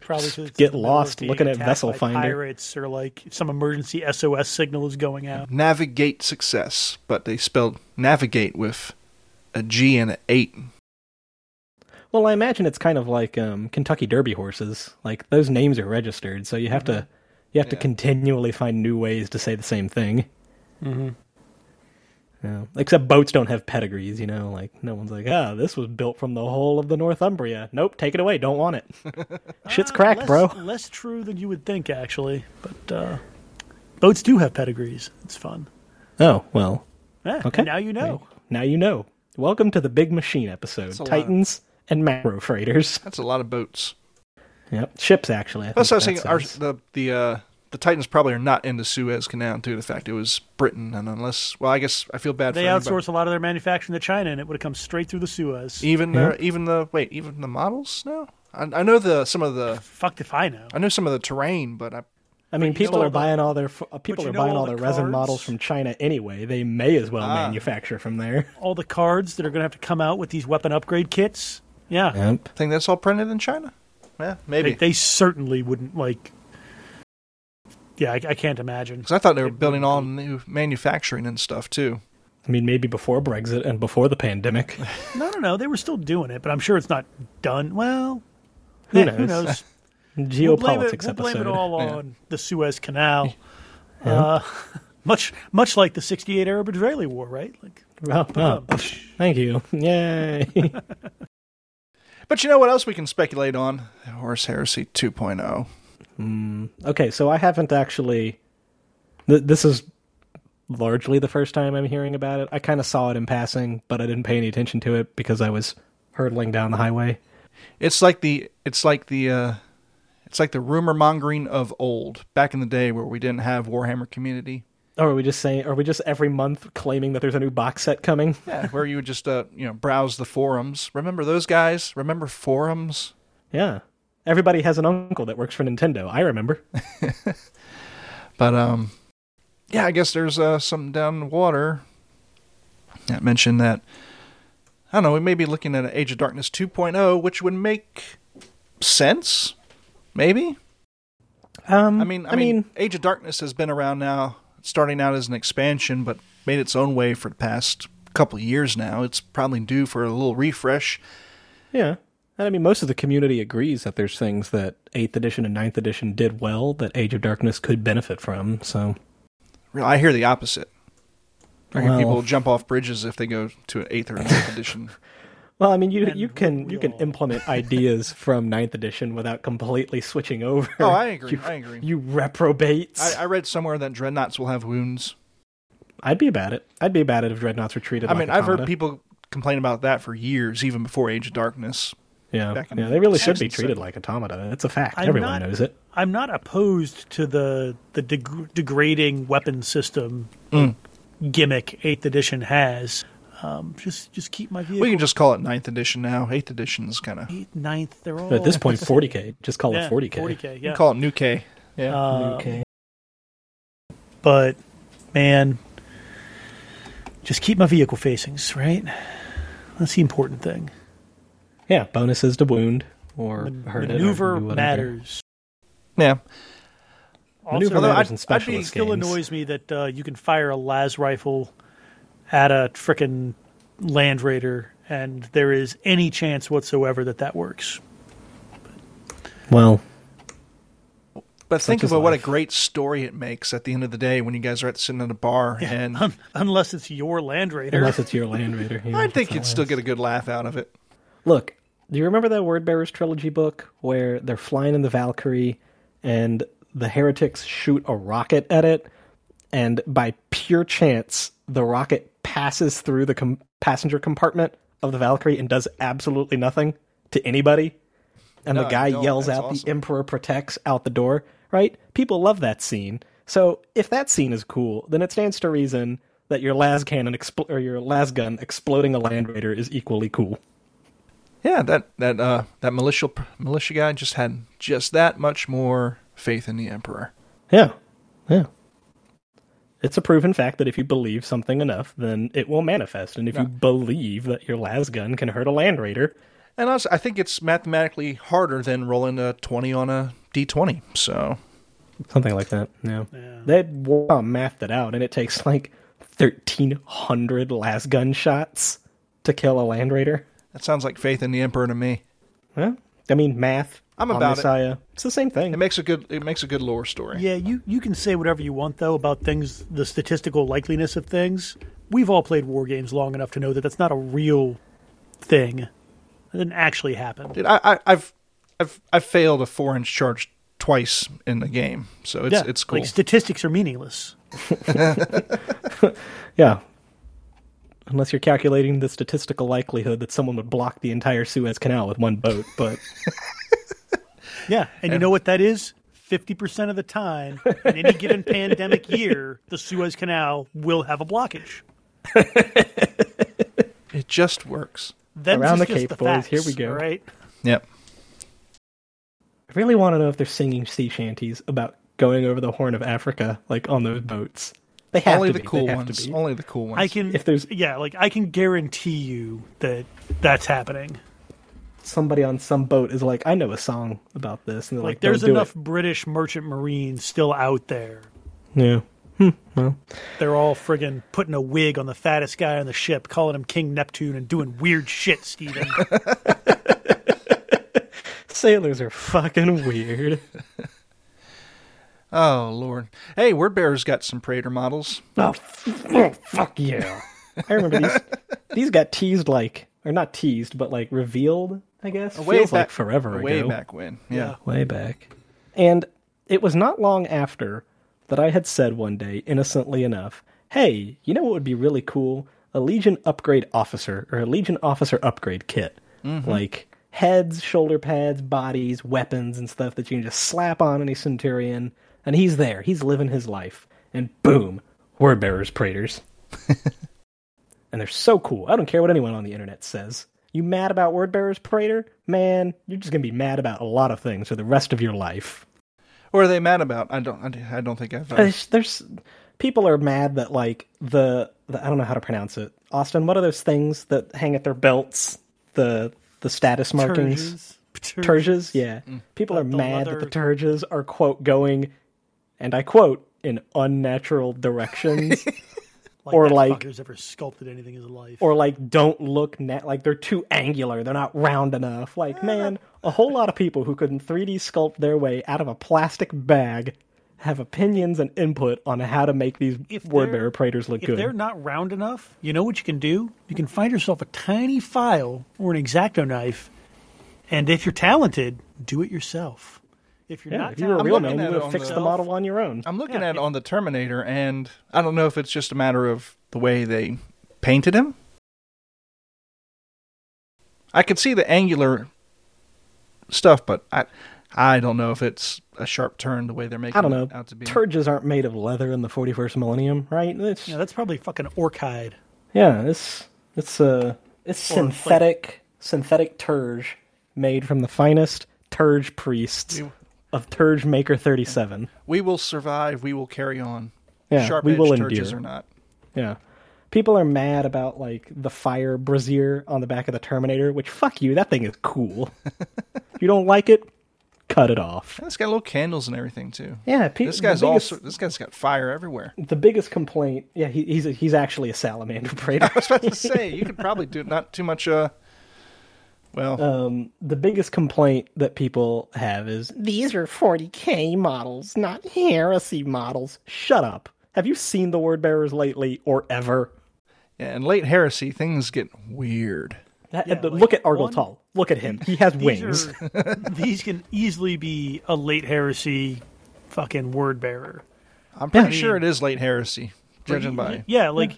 Speaker 4: Probably it's
Speaker 3: Get
Speaker 4: in the middle of
Speaker 3: lost looking at Vessel
Speaker 4: by
Speaker 3: Finder.
Speaker 4: Pirates or like some emergency SOS signal is going out.
Speaker 2: Navigate success, but they spelled navigate with a G and an eight.
Speaker 3: well, I imagine it's kind of like um, Kentucky Derby horses. Like those names are registered, so you have to you have to continually find new ways to say the same thing.
Speaker 4: Mm-hmm.
Speaker 3: Yeah. Except boats don't have pedigrees, you know. Like no one's like, ah, this was built from the whole of the Northumbria. Nope, take it away. Don't want it. Shit's cracked,
Speaker 4: less,
Speaker 3: bro.
Speaker 4: Less true than you would think, actually. But uh, boats do have pedigrees. It's fun.
Speaker 3: Oh well.
Speaker 4: Yeah,
Speaker 3: Okay.
Speaker 4: Now you know.
Speaker 3: Now you know. Welcome to the Big Machine episode.
Speaker 2: That's a lot.
Speaker 3: Titans and macro freighters.
Speaker 2: That's a lot of boats.
Speaker 3: Yep. Ships actually. I
Speaker 2: That's what I was saying. Our, the the uh, the Titans probably are not in the Suez Canal due to the fact it was Britain, and unless, well, I guess I feel bad
Speaker 4: They
Speaker 2: for anybody-
Speaker 4: outsource a lot of their manufacturing to China, and it would have come straight through the Suez.
Speaker 2: even the even the wait even the models now. I, I know the some of the
Speaker 4: Fucked if I know.
Speaker 2: I know some of the terrain, but I
Speaker 3: I mean, people are
Speaker 4: all the-
Speaker 3: buying all their uh, people are buying
Speaker 4: all
Speaker 3: all
Speaker 4: the
Speaker 3: their resin models from China anyway. They may as well
Speaker 2: Ah.
Speaker 3: manufacture from there.
Speaker 4: All the cards that are going to have to come out with these weapon upgrade kits. Yeah,
Speaker 3: Yep.
Speaker 2: think that's all printed in China. Yeah, maybe.
Speaker 4: they, they certainly wouldn't like. Yeah, I, I can't imagine.
Speaker 2: Because I thought they were building all new manufacturing and stuff too.
Speaker 3: I mean, maybe before Brexit and before the pandemic.
Speaker 4: No, no, no. They were still doing it, but I'm sure it's not done. Well,
Speaker 3: Who knows?
Speaker 4: Who knows?
Speaker 3: Geopolitics
Speaker 4: we'll blame it,
Speaker 3: episode.
Speaker 4: We'll blame it all
Speaker 2: Yeah.
Speaker 4: on the Suez Canal. Uh, much, much like the '68 Arab-Israeli War, right? Like,
Speaker 3: Oh, oh, thank you. Yay.
Speaker 2: But you know what else we can speculate on? Horus Heresy oh. 2.0.
Speaker 3: okay, so I haven't actually. Th- this is largely the first time I'm hearing about it. I kind of saw it in passing, but I didn't pay any attention to it because I was hurtling down the highway.
Speaker 2: It's like the it's like the uh, it's like the rumor mongering of old back in the day where we didn't have Warhammer Community.
Speaker 3: Or are we just saying? Are we just every month claiming that there's a new box set coming?
Speaker 2: Yeah, where you would just uh, you know browse the forums. Remember those guys? Remember forums?
Speaker 3: Yeah. Everybody has an uncle that works for Nintendo. I remember.
Speaker 2: But um, yeah, I guess there's uh, something down the water that mentioned that. I don't know. We may be looking at Age of Darkness 2.0, which would make sense. Maybe.
Speaker 3: Um,
Speaker 2: I mean, I, mean, Age of Darkness has been around now, starting out as an expansion, but made its own way for the past couple of years now. It's probably due for a little refresh.
Speaker 3: yeah. And I mean, most of the community agrees that there's things that 8th edition and 9th edition did well that Age of Darkness could benefit from. So,
Speaker 2: I hear the opposite. I hear
Speaker 3: Well-
Speaker 2: people jump off bridges if they go to an eighth or ninth edition.
Speaker 3: Well, I mean, you
Speaker 4: And
Speaker 3: you can you can implement ideas from Ninth edition without completely switching over.
Speaker 2: Oh, I agree.
Speaker 3: You,
Speaker 2: I agree.
Speaker 3: You reprobates.
Speaker 2: I, I read somewhere that dreadnoughts will have wounds.
Speaker 3: I'd be about it. I'd be about it if dreadnoughts were treated.
Speaker 2: I
Speaker 3: like
Speaker 2: mean, I've heard people complain about that for years, even before Age of Darkness.
Speaker 3: Yeah,
Speaker 2: back in
Speaker 3: yeah, they really should be treated like automata. It's a fact.
Speaker 4: I'm
Speaker 3: Everyone
Speaker 4: not-
Speaker 3: knows it.
Speaker 4: I'm not opposed to the the deg- degrading weapon system
Speaker 2: Mm.
Speaker 4: gimmick Eighth Edition has. Um, just just keep my vehicle.
Speaker 2: We can just call it ninth edition now. Eighth edition is kind of.
Speaker 4: Eighth, ninth. They're all
Speaker 3: But at this point, 40k. Just call
Speaker 4: yeah,
Speaker 3: it 40k.
Speaker 4: 40k.
Speaker 2: can
Speaker 4: Yeah.
Speaker 2: call it New K. Yeah.
Speaker 4: Uh,
Speaker 3: Okay.
Speaker 4: But man, just keep my vehicle facings right. That's the important thing.
Speaker 3: Yeah, bonuses to wound or hurt it or
Speaker 4: Maneuver matters.
Speaker 2: yeah.
Speaker 3: Maneuver
Speaker 4: Also,
Speaker 2: Although
Speaker 3: matters
Speaker 2: I'd-
Speaker 3: in
Speaker 2: I'd be-
Speaker 3: specialist
Speaker 4: still annoys me that uh, you can fire a las rifle at a frickin' land raider, and there is any chance whatsoever that that works.
Speaker 3: Well,
Speaker 2: But think
Speaker 3: is
Speaker 2: about what a great story it makes at the end of the day when you guys are at sitting at a bar and
Speaker 4: Un- unless it's your land raider.
Speaker 3: unless it's your land raider. yeah,
Speaker 2: I think you'd still get a good laugh out of it.
Speaker 3: Look, do you remember that Word Bearers trilogy book where they're flying in the Valkyrie and the heretics shoot a rocket at it, and by pure chance, the rocket passes through the com- passenger compartment of the Valkyrie and does absolutely nothing to anybody? And
Speaker 2: No,
Speaker 3: the guy yells out,
Speaker 2: awesome.
Speaker 3: "The Emperor protects!" out the door. Right? People love that scene. So if that scene is cool, then it stands to reason that your las cannon expl- or your las gun exploding a land raider is equally cool.
Speaker 2: Yeah, that that uh that militia militia guy just had just that much more faith in the emperor.
Speaker 3: Yeah. Yeah. It's a proven fact that if you believe something enough, then it will manifest. And if you believe that your las gun can hurt a land raider,
Speaker 2: And also, I think it's mathematically harder than rolling a twenty on a d twenty. So
Speaker 3: something like that, yeah.
Speaker 4: Yeah.
Speaker 3: They wow, mathed it out, and it takes like 1,300 las gun shots to kill a land raider.
Speaker 2: that sounds like faith in the emperor to me.
Speaker 3: Well, I mean, math.
Speaker 2: I'm about it.
Speaker 3: Omnissiah, It's the same thing.
Speaker 2: It makes a good it makes a good lore story.
Speaker 4: Yeah, you, you can say whatever you want though about things, the statistical likeliness of things, we've all played war games long enough to know that that's not a real thing. It didn't actually happen.
Speaker 2: Dude, I, I, I've, I've, I've failed a four inch charge twice in the game, so it's
Speaker 4: yeah,
Speaker 2: it's cool.
Speaker 4: Like statistics are meaningless.
Speaker 3: Yeah. Unless you're calculating the statistical likelihood that someone would block the entire Suez Canal with one boat, but
Speaker 4: Yeah, and you know what that is? Fifty percent of the time, in any given pandemic year, the Suez Canal will have a blockage.
Speaker 2: it just works.
Speaker 4: Then
Speaker 3: Around the
Speaker 4: just
Speaker 3: Cape, boys, here we go.
Speaker 4: Right?
Speaker 2: Yep.
Speaker 3: I really want to know if they're singing sea shanties about going over the Horn of Africa, like on those boats. They have
Speaker 2: Only
Speaker 3: to
Speaker 2: the
Speaker 3: be.
Speaker 2: cool
Speaker 3: they have
Speaker 2: ones. Only the cool ones.
Speaker 4: I can.
Speaker 3: If there's-
Speaker 4: yeah, like I can guarantee you that that's happening.
Speaker 3: Somebody on some boat is like, I know a song about this, and they're
Speaker 4: Like,
Speaker 3: like,
Speaker 4: there's
Speaker 3: "Don't
Speaker 4: enough British merchant marines still out there.
Speaker 3: It. Yeah.
Speaker 4: Hmm, they're all friggin' putting a wig on the fattest guy on the ship, calling him King Neptune, and doing weird shit, Steven.
Speaker 3: Sailors are fucking weird.
Speaker 2: oh lord. Hey, Word Bearer's got some Praetor models.
Speaker 3: oh, f- oh, fuck yeah! I remember these. These got teased like, or not teased, but like revealed. I guess
Speaker 2: Way
Speaker 3: feels
Speaker 2: back,
Speaker 3: like forever
Speaker 2: way
Speaker 3: ago.
Speaker 2: Way back when. Yeah.
Speaker 3: way back. And it was not long after that I had said one day, innocently enough, hey, you know what would be really cool? A Legion upgrade officer or a Legion officer upgrade kit. Mm-hmm. Like heads, shoulder pads, bodies, weapons, and stuff that you can just slap on any Centurion. And he's there. He's living his life. And boom, word bearers, praetors. and they're so cool. I don't care what anyone on the internet says. You mad about word bearers, praetor? Man, you're just gonna be mad about a lot of things for the rest of your life.
Speaker 2: What are they mad about? I don't. I, I don't think I've. Uh,
Speaker 3: There's, there's people are mad that like the, the I don't know how to pronounce it. Austin, what are those things that hang at their belts? The the status markings.
Speaker 4: Turges.
Speaker 3: Turges, yeah. People
Speaker 4: The-
Speaker 3: are
Speaker 4: the
Speaker 3: mad that the Turges are quote going, and I quote in unnatural directions.
Speaker 4: Like
Speaker 3: Or like-
Speaker 4: fucker's ever sculpted anything in his life.
Speaker 3: or like don't look nat- like they're too angular they're not round enough like man a whole lot of people who couldn't 3d sculpt their way out of a plastic bag have opinions and input on how to make these
Speaker 4: If
Speaker 3: word bearer praetors look
Speaker 4: if
Speaker 3: good
Speaker 4: they're not round enough, you know what you can do? You can find yourself a tiny file or an exacto knife, and if you're talented, do it yourself. If you're
Speaker 3: yeah
Speaker 4: not
Speaker 3: if you were a real
Speaker 2: looking
Speaker 3: man
Speaker 2: at
Speaker 3: you would
Speaker 2: on
Speaker 3: have fixed
Speaker 2: the-
Speaker 3: the model on your own
Speaker 2: I'm looking
Speaker 4: Yeah,
Speaker 2: at it on the Terminator, and I don't know if it's just a matter of the way they painted him. I could see the angular stuff, but I, I don't know if it's a sharp turn the way they're making
Speaker 3: i don't know
Speaker 2: it out to be.
Speaker 3: turges aren't made of leather in the 41st millennium right it's,
Speaker 4: yeah, that's probably fucking orc hide.
Speaker 3: yeah it's it's uh it's
Speaker 4: Or, like-
Speaker 3: synthetic synthetic turge made from the finest turge priests
Speaker 2: We-
Speaker 3: of turge maker 37
Speaker 2: we will survive. We will carry on.
Speaker 3: Yeah,
Speaker 2: sharp
Speaker 3: we will
Speaker 2: turges
Speaker 3: endure.
Speaker 2: or not.
Speaker 3: Yeah. People are mad about like the fire brazier on the back of the Terminator, which fuck you, that thing is cool. if you don't like it, cut it off.
Speaker 2: And it's got little candles and everything too.
Speaker 3: Yeah, pe-
Speaker 2: This guy's
Speaker 3: biggest,
Speaker 2: also this guy's got fire everywhere.
Speaker 3: the biggest complaint. Yeah, he, he's a, he's actually a salamander praetor.
Speaker 2: I was about to say you could probably do not too much. Uh, well,
Speaker 3: um, the biggest complaint that people have is these are 40k models, not heresy models. Shut up. Have you seen the word bearers lately or ever?
Speaker 2: yeah, in late heresy, things get weird.
Speaker 3: That-
Speaker 4: Yeah,
Speaker 3: the-
Speaker 4: like,
Speaker 3: look at Argel
Speaker 4: one-
Speaker 3: Tal. Look at him. He has
Speaker 4: These
Speaker 3: wings.
Speaker 4: are these can easily be a late heresy fucking word bearer.
Speaker 2: I'm pretty
Speaker 4: Yeah.
Speaker 2: sure it is late heresy, judging by
Speaker 4: Yeah, like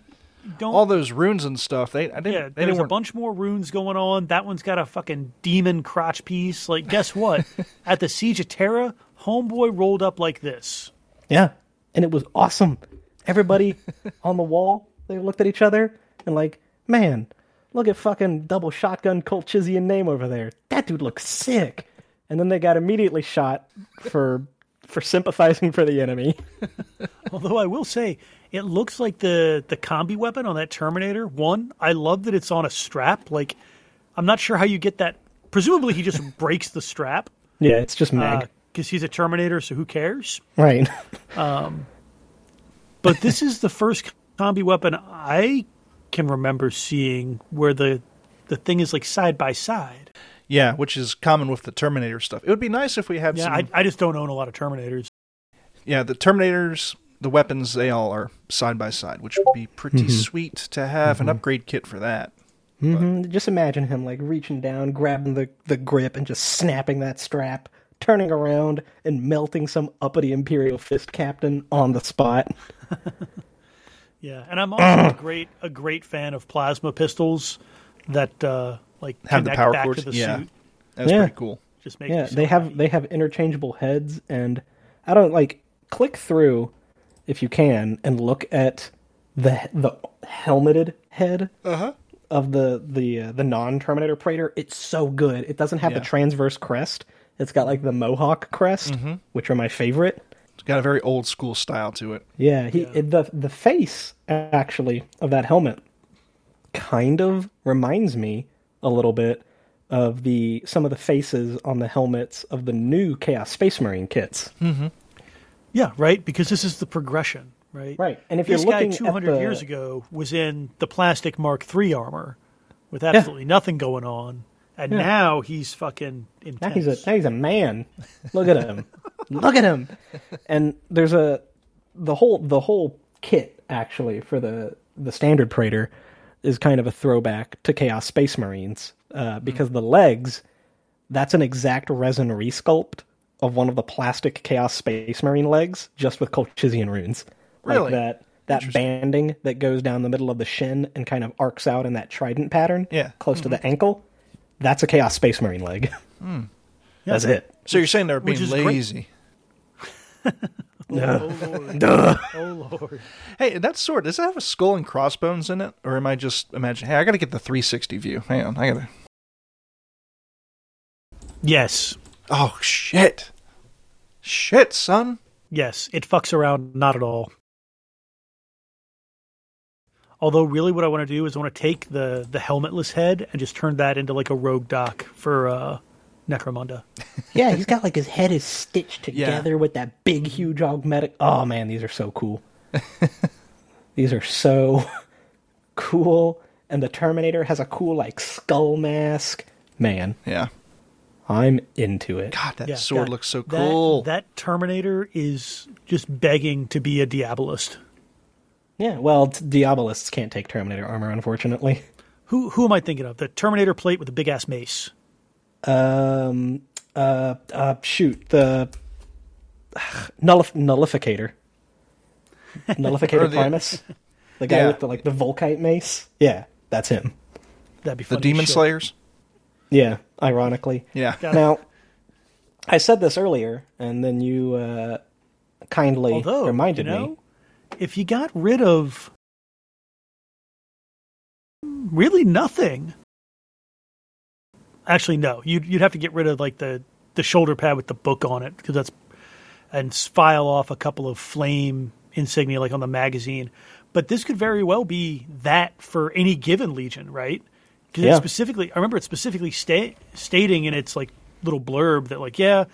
Speaker 4: don't
Speaker 2: all those runes and stuff. They I didn't.
Speaker 4: Yeah,
Speaker 2: they
Speaker 4: there's a bunch more runes going on. That one's got a fucking demon crotch piece. Like, guess what? At the Siege of Terra, Homeboy rolled up like this.
Speaker 3: Yeah, and it was awesome. Everybody on the wall, they looked at each other and like, man, look at fucking double shotgun Colchisian name over there. That dude looks sick. And then they got immediately shot for for sympathizing for the enemy.
Speaker 4: Although I will say, it looks like the the combi weapon on that Terminator. One, I love that it's on a strap. Like, I'm not sure how you get that. Presumably, he just breaks the strap
Speaker 3: Yeah, it's just Meg.
Speaker 4: because he's a Terminator. So who cares?
Speaker 3: right.
Speaker 4: um, But this is the first combi weapon I can remember seeing where the the thing is like side by side.
Speaker 2: Yeah, which is common with the Terminator stuff. It would be nice if we had
Speaker 4: Yeah,
Speaker 2: some.
Speaker 4: I, I just don't own a lot of Terminators.
Speaker 2: yeah, the Terminators the weapons they all are side by side, which would be pretty
Speaker 3: Mm-hmm.
Speaker 2: sweet to have an upgrade kit for that.
Speaker 3: hmm Just imagine him like reaching down, grabbing the, the grip, and just snapping that strap, turning around and melting some uppity Imperial fist captain on the spot.
Speaker 4: Yeah, and I'm also a great a great fan of plasma pistols that uh, like
Speaker 2: Have the
Speaker 4: connect
Speaker 2: power
Speaker 4: back
Speaker 2: cords.
Speaker 4: to the
Speaker 2: yeah,
Speaker 4: suit.
Speaker 2: that's
Speaker 3: Yeah.
Speaker 2: pretty cool.
Speaker 4: Just make
Speaker 3: yeah,
Speaker 4: so
Speaker 3: they have they have interchangeable heads, and I don't like click through if you can and look at the the helmeted head
Speaker 2: Uh-huh.
Speaker 3: of the the uh, the non Terminator Praetor. It's so good. It doesn't have
Speaker 2: Yeah.
Speaker 3: the transverse crest. It's got like the Mohawk crest,
Speaker 2: Mm-hmm.
Speaker 3: which are my favorite.
Speaker 2: It's got a very old school style to it.
Speaker 3: Yeah, he It, the the face actually of that helmet kind of reminds me a little bit of the some of the faces on the helmets of the new Chaos Space Marine kits.
Speaker 4: Yeah, right. Because this is the progression, right?
Speaker 3: Right, and if
Speaker 4: this
Speaker 3: you're
Speaker 4: guy
Speaker 3: looking at
Speaker 4: 200
Speaker 3: the-
Speaker 4: years ago was in the plastic Mark III armor with absolutely nothing going on, and now he's fucking intense.
Speaker 3: Now he's a now he's a man. Look at him. Look at him. And there's a the whole the whole kit actually for the the standard Praetor is kind of a throwback to Chaos Space Marines uh, because the legs that's an exact resin resculpt of one of the plastic Chaos Space Marine legs just with Colchisian runes.
Speaker 2: Really?
Speaker 3: Like that that banding that goes down the middle of the shin and kind of arcs out in that trident pattern
Speaker 2: Yeah.
Speaker 3: close to the mm-hmm. ankle. That's a Chaos Space Marine leg. Hmm. That's it.
Speaker 2: So you're saying they're
Speaker 4: Which
Speaker 2: being
Speaker 4: is great.
Speaker 2: lazy?
Speaker 4: Oh, Lord. oh Lord.
Speaker 2: Hey, that sword does it have a skull and crossbones in it, or am I just imagining? Hey, I got to get the 360 view. Hang on, I gotta.
Speaker 4: Yes,
Speaker 2: Oh shit! Shit, son.
Speaker 4: yes, it fucks around not at all. Although, really, what I want to do is I want to take the the helmetless head and just turn that into like a rogue doc for uh, Necromunda.
Speaker 3: Yeah, he's got like his head is stitched
Speaker 2: Yeah.
Speaker 3: together with that big, huge augmetic. Oh man, these are so cool. these are so cool. And the Terminator has a cool like skull mask. Man,
Speaker 2: Yeah.
Speaker 3: I'm into it.
Speaker 2: God, that
Speaker 4: Yeah,
Speaker 2: sword
Speaker 4: God,
Speaker 2: looks so cool.
Speaker 4: That, Terminator is just begging to be a Diabolist.
Speaker 3: Yeah, well, t- Diabolists can't take Terminator armor, unfortunately.
Speaker 4: Who who am I thinking of? The Terminator plate with the big ass mace.
Speaker 3: Um, uh, uh, shoot the nullif- nullificator, nullificator
Speaker 2: the-
Speaker 3: Primus, the guy
Speaker 2: Yeah.
Speaker 3: with the like the Volkite mace. Yeah, that's him.
Speaker 4: That'd be
Speaker 2: the
Speaker 4: funny. as
Speaker 2: Demon. Slayers.
Speaker 3: Yeah, ironically.
Speaker 2: Yeah.
Speaker 4: Yeah.
Speaker 3: Now, I said this earlier, and then you uh, kindly
Speaker 4: Although,
Speaker 3: reminded
Speaker 4: you know,
Speaker 3: me.
Speaker 4: if you got rid of really nothing, actually no, you'd you'd have to get rid of like the the shoulder pad with the book on it because that's and file off a couple of flame insignia like on the magazine. But this could very well be that for any given legion, right? Because
Speaker 3: Yeah.
Speaker 4: it specifically, I remember it specifically sta- stating in its like little blurb that like, yeah,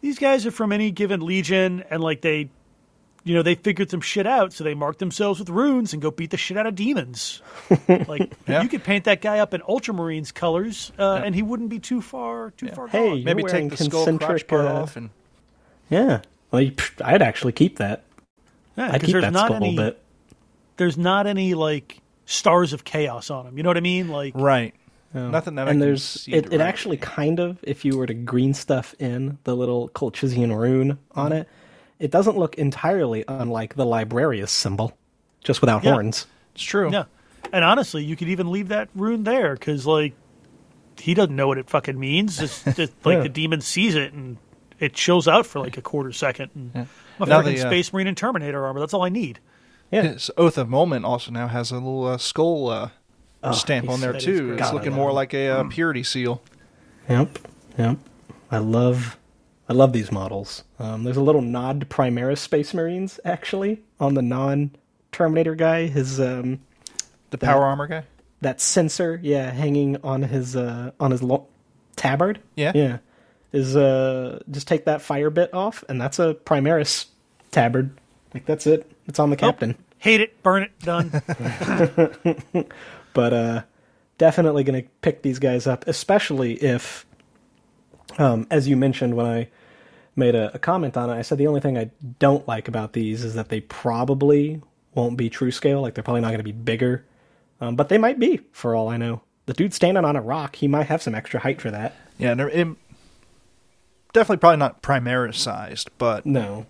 Speaker 4: these guys are from any given legion, and like they you know, they figured some shit out, so they marked themselves with runes and go beat the shit out of demons. like
Speaker 2: Yeah.
Speaker 4: you could paint that guy up in Ultramarines colors, uh, and he wouldn't be too far too far
Speaker 3: Hey,
Speaker 4: gone.
Speaker 3: You're
Speaker 2: Maybe
Speaker 3: wearing
Speaker 2: take the skull crotch
Speaker 3: concentric,
Speaker 2: part
Speaker 3: uh,
Speaker 2: off and
Speaker 3: Yeah, well, you, I'd actually keep that.
Speaker 4: Yeah,
Speaker 3: I'd
Speaker 4: 'cause
Speaker 3: keep
Speaker 4: there's
Speaker 3: that
Speaker 4: not
Speaker 3: skull
Speaker 4: any
Speaker 3: bit.
Speaker 4: there's not any like stars of chaos on him. You know what I mean? Like
Speaker 2: right. Nothing that I
Speaker 3: and
Speaker 2: can
Speaker 3: there's
Speaker 2: see
Speaker 3: it, it actually kind of if you were to green stuff in the little Colchisian rune on
Speaker 2: Mm-hmm.
Speaker 3: it, it doesn't look entirely unlike the Librarius symbol, just without
Speaker 4: Yeah.
Speaker 3: horns.
Speaker 2: It's true.
Speaker 4: yeah. And honestly, you could even leave that rune there because like he doesn't know what it fucking means. It's just like
Speaker 3: Yeah.
Speaker 4: the demon sees it and it chills out for like a quarter second. And my
Speaker 2: Now
Speaker 4: freaking
Speaker 2: the, uh,
Speaker 4: Space Marine and Terminator armor. That's all I need.
Speaker 3: Yeah,
Speaker 2: His Oath of Moment also now has a little uh, skull uh, stamp on there too. It's looking more like a uh, purity seal.
Speaker 3: Yep, yep. I love, I love these models. Um, there's a little nod to Primaris Space Marines actually on the non-Terminator guy. His um,
Speaker 2: The power armor guy.
Speaker 3: that sensor, yeah, hanging on his uh, on his lo- tabard.
Speaker 2: Yeah.
Speaker 3: yeah. Is uh, just take that fire bit off, and that's a Primaris tabard. Like that's it. It's on the captain.
Speaker 4: Hate it, burn it, done.
Speaker 3: but uh, definitely going to pick these guys up, especially if, um, as you mentioned when I made a, a comment on it. I said the only thing I don't like about these is that they probably won't be true scale. Like they're probably not going to be bigger, um, but they might be for all I know. The dude standing on a rock, he might have some extra height for that.
Speaker 2: Yeah, it, definitely probably not Primaris sized, but
Speaker 3: No,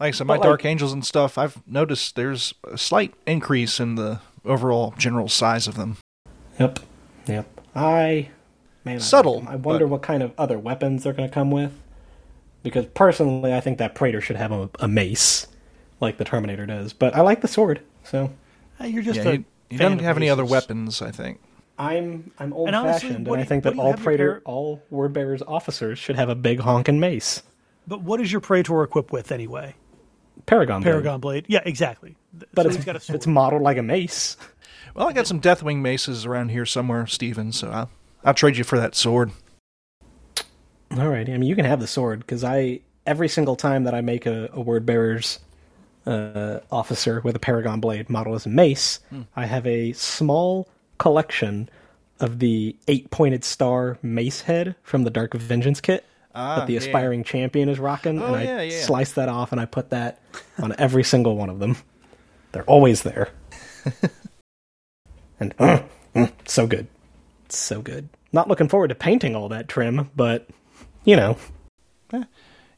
Speaker 2: like I said, my
Speaker 3: like-
Speaker 2: Dark Angels and stuff, I've noticed there's a slight increase in the overall general size of them.
Speaker 3: Yep. Yep. I man,
Speaker 2: Subtle,
Speaker 3: like them. I wonder
Speaker 2: but-
Speaker 3: what kind of other weapons they're going to come with. Because personally, I think that Praetor should have a, a mace, like the Terminator does. But I like the sword, so
Speaker 4: Hey, you're just
Speaker 2: yeah,
Speaker 4: a
Speaker 2: he, he
Speaker 4: fan
Speaker 2: doesn't have any other weapons, I think.
Speaker 3: I'm I'm old
Speaker 4: honestly,
Speaker 3: fashioned, and,
Speaker 4: what
Speaker 3: I think
Speaker 4: what
Speaker 3: that all
Speaker 4: have
Speaker 3: Praetor,
Speaker 4: par-
Speaker 3: all word bearers officers should have a big honking mace.
Speaker 4: But what is your Praetor equipped with anyway?
Speaker 3: Paragon. blade.
Speaker 4: Paragon blade. Yeah, exactly.
Speaker 3: But
Speaker 4: so
Speaker 3: it's,
Speaker 4: he's got a sword.
Speaker 3: it's modeled like a mace.
Speaker 2: Well, I got some Deathwing maces around here somewhere, Steven, so I'll, I'll trade you for that sword.
Speaker 3: All right. I mean, you can have the sword because I every single time that I make a, a word bearer's uh, officer with a paragon blade model as a mace, I have a small collection of the eight pointed star mace head from the Dark Vengeance kit
Speaker 2: Ah,
Speaker 3: that the
Speaker 2: yeah.
Speaker 3: aspiring champion is rocking,
Speaker 2: Oh,
Speaker 3: and I
Speaker 2: yeah, yeah.
Speaker 3: slice that off and I put that on every single one of them. They're always there, and uh, mm, so good, so good. Not looking forward to painting all that trim, but you know.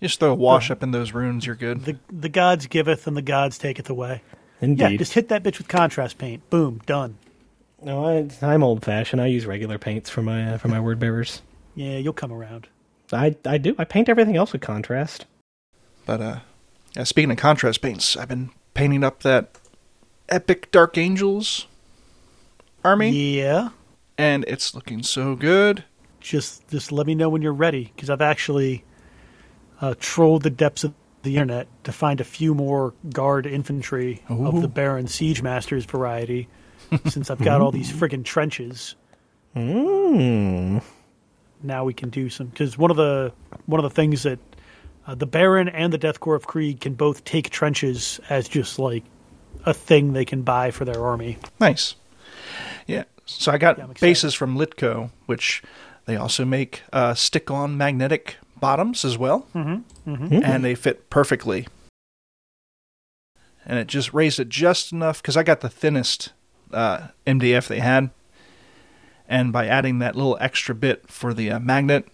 Speaker 2: Just throw a wash up in those runes, you're good.
Speaker 4: the the gods giveth and the gods taketh away.
Speaker 3: Indeed.
Speaker 4: Yeah, just hit that bitch with contrast paint. Boom, done.
Speaker 3: No, I, I'm old fashioned. I use regular paints for my uh, for my word bearers.
Speaker 4: Yeah, you'll come around.
Speaker 3: I I do. I paint everything else with contrast.
Speaker 2: But uh, yeah, speaking of contrast paints, I've been painting up that epic Dark Angels army,
Speaker 4: Yeah,
Speaker 2: and it's looking so good.
Speaker 4: just just let me know when you're ready because I've actually uh, trolled the depths of the internet to find a few more guard infantry of the Baran Siegemasters variety. since I've got all these friggin' trenches,
Speaker 3: Mm.
Speaker 4: Now we can do some. Because one of the one of the things that uh, the Baran and the Death Corps of Krieg can both take trenches as just like a thing they can buy for their army.
Speaker 2: Nice. Yeah. So I got
Speaker 4: Yeah,
Speaker 2: bases from Litko, which they also make uh, stick-on magnetic bottoms as well,
Speaker 4: Mm-hmm.
Speaker 2: and they fit perfectly. And it just raised it just enough because I got the thinnest uh, MDF they had, and by adding that little extra bit for the uh, magnet,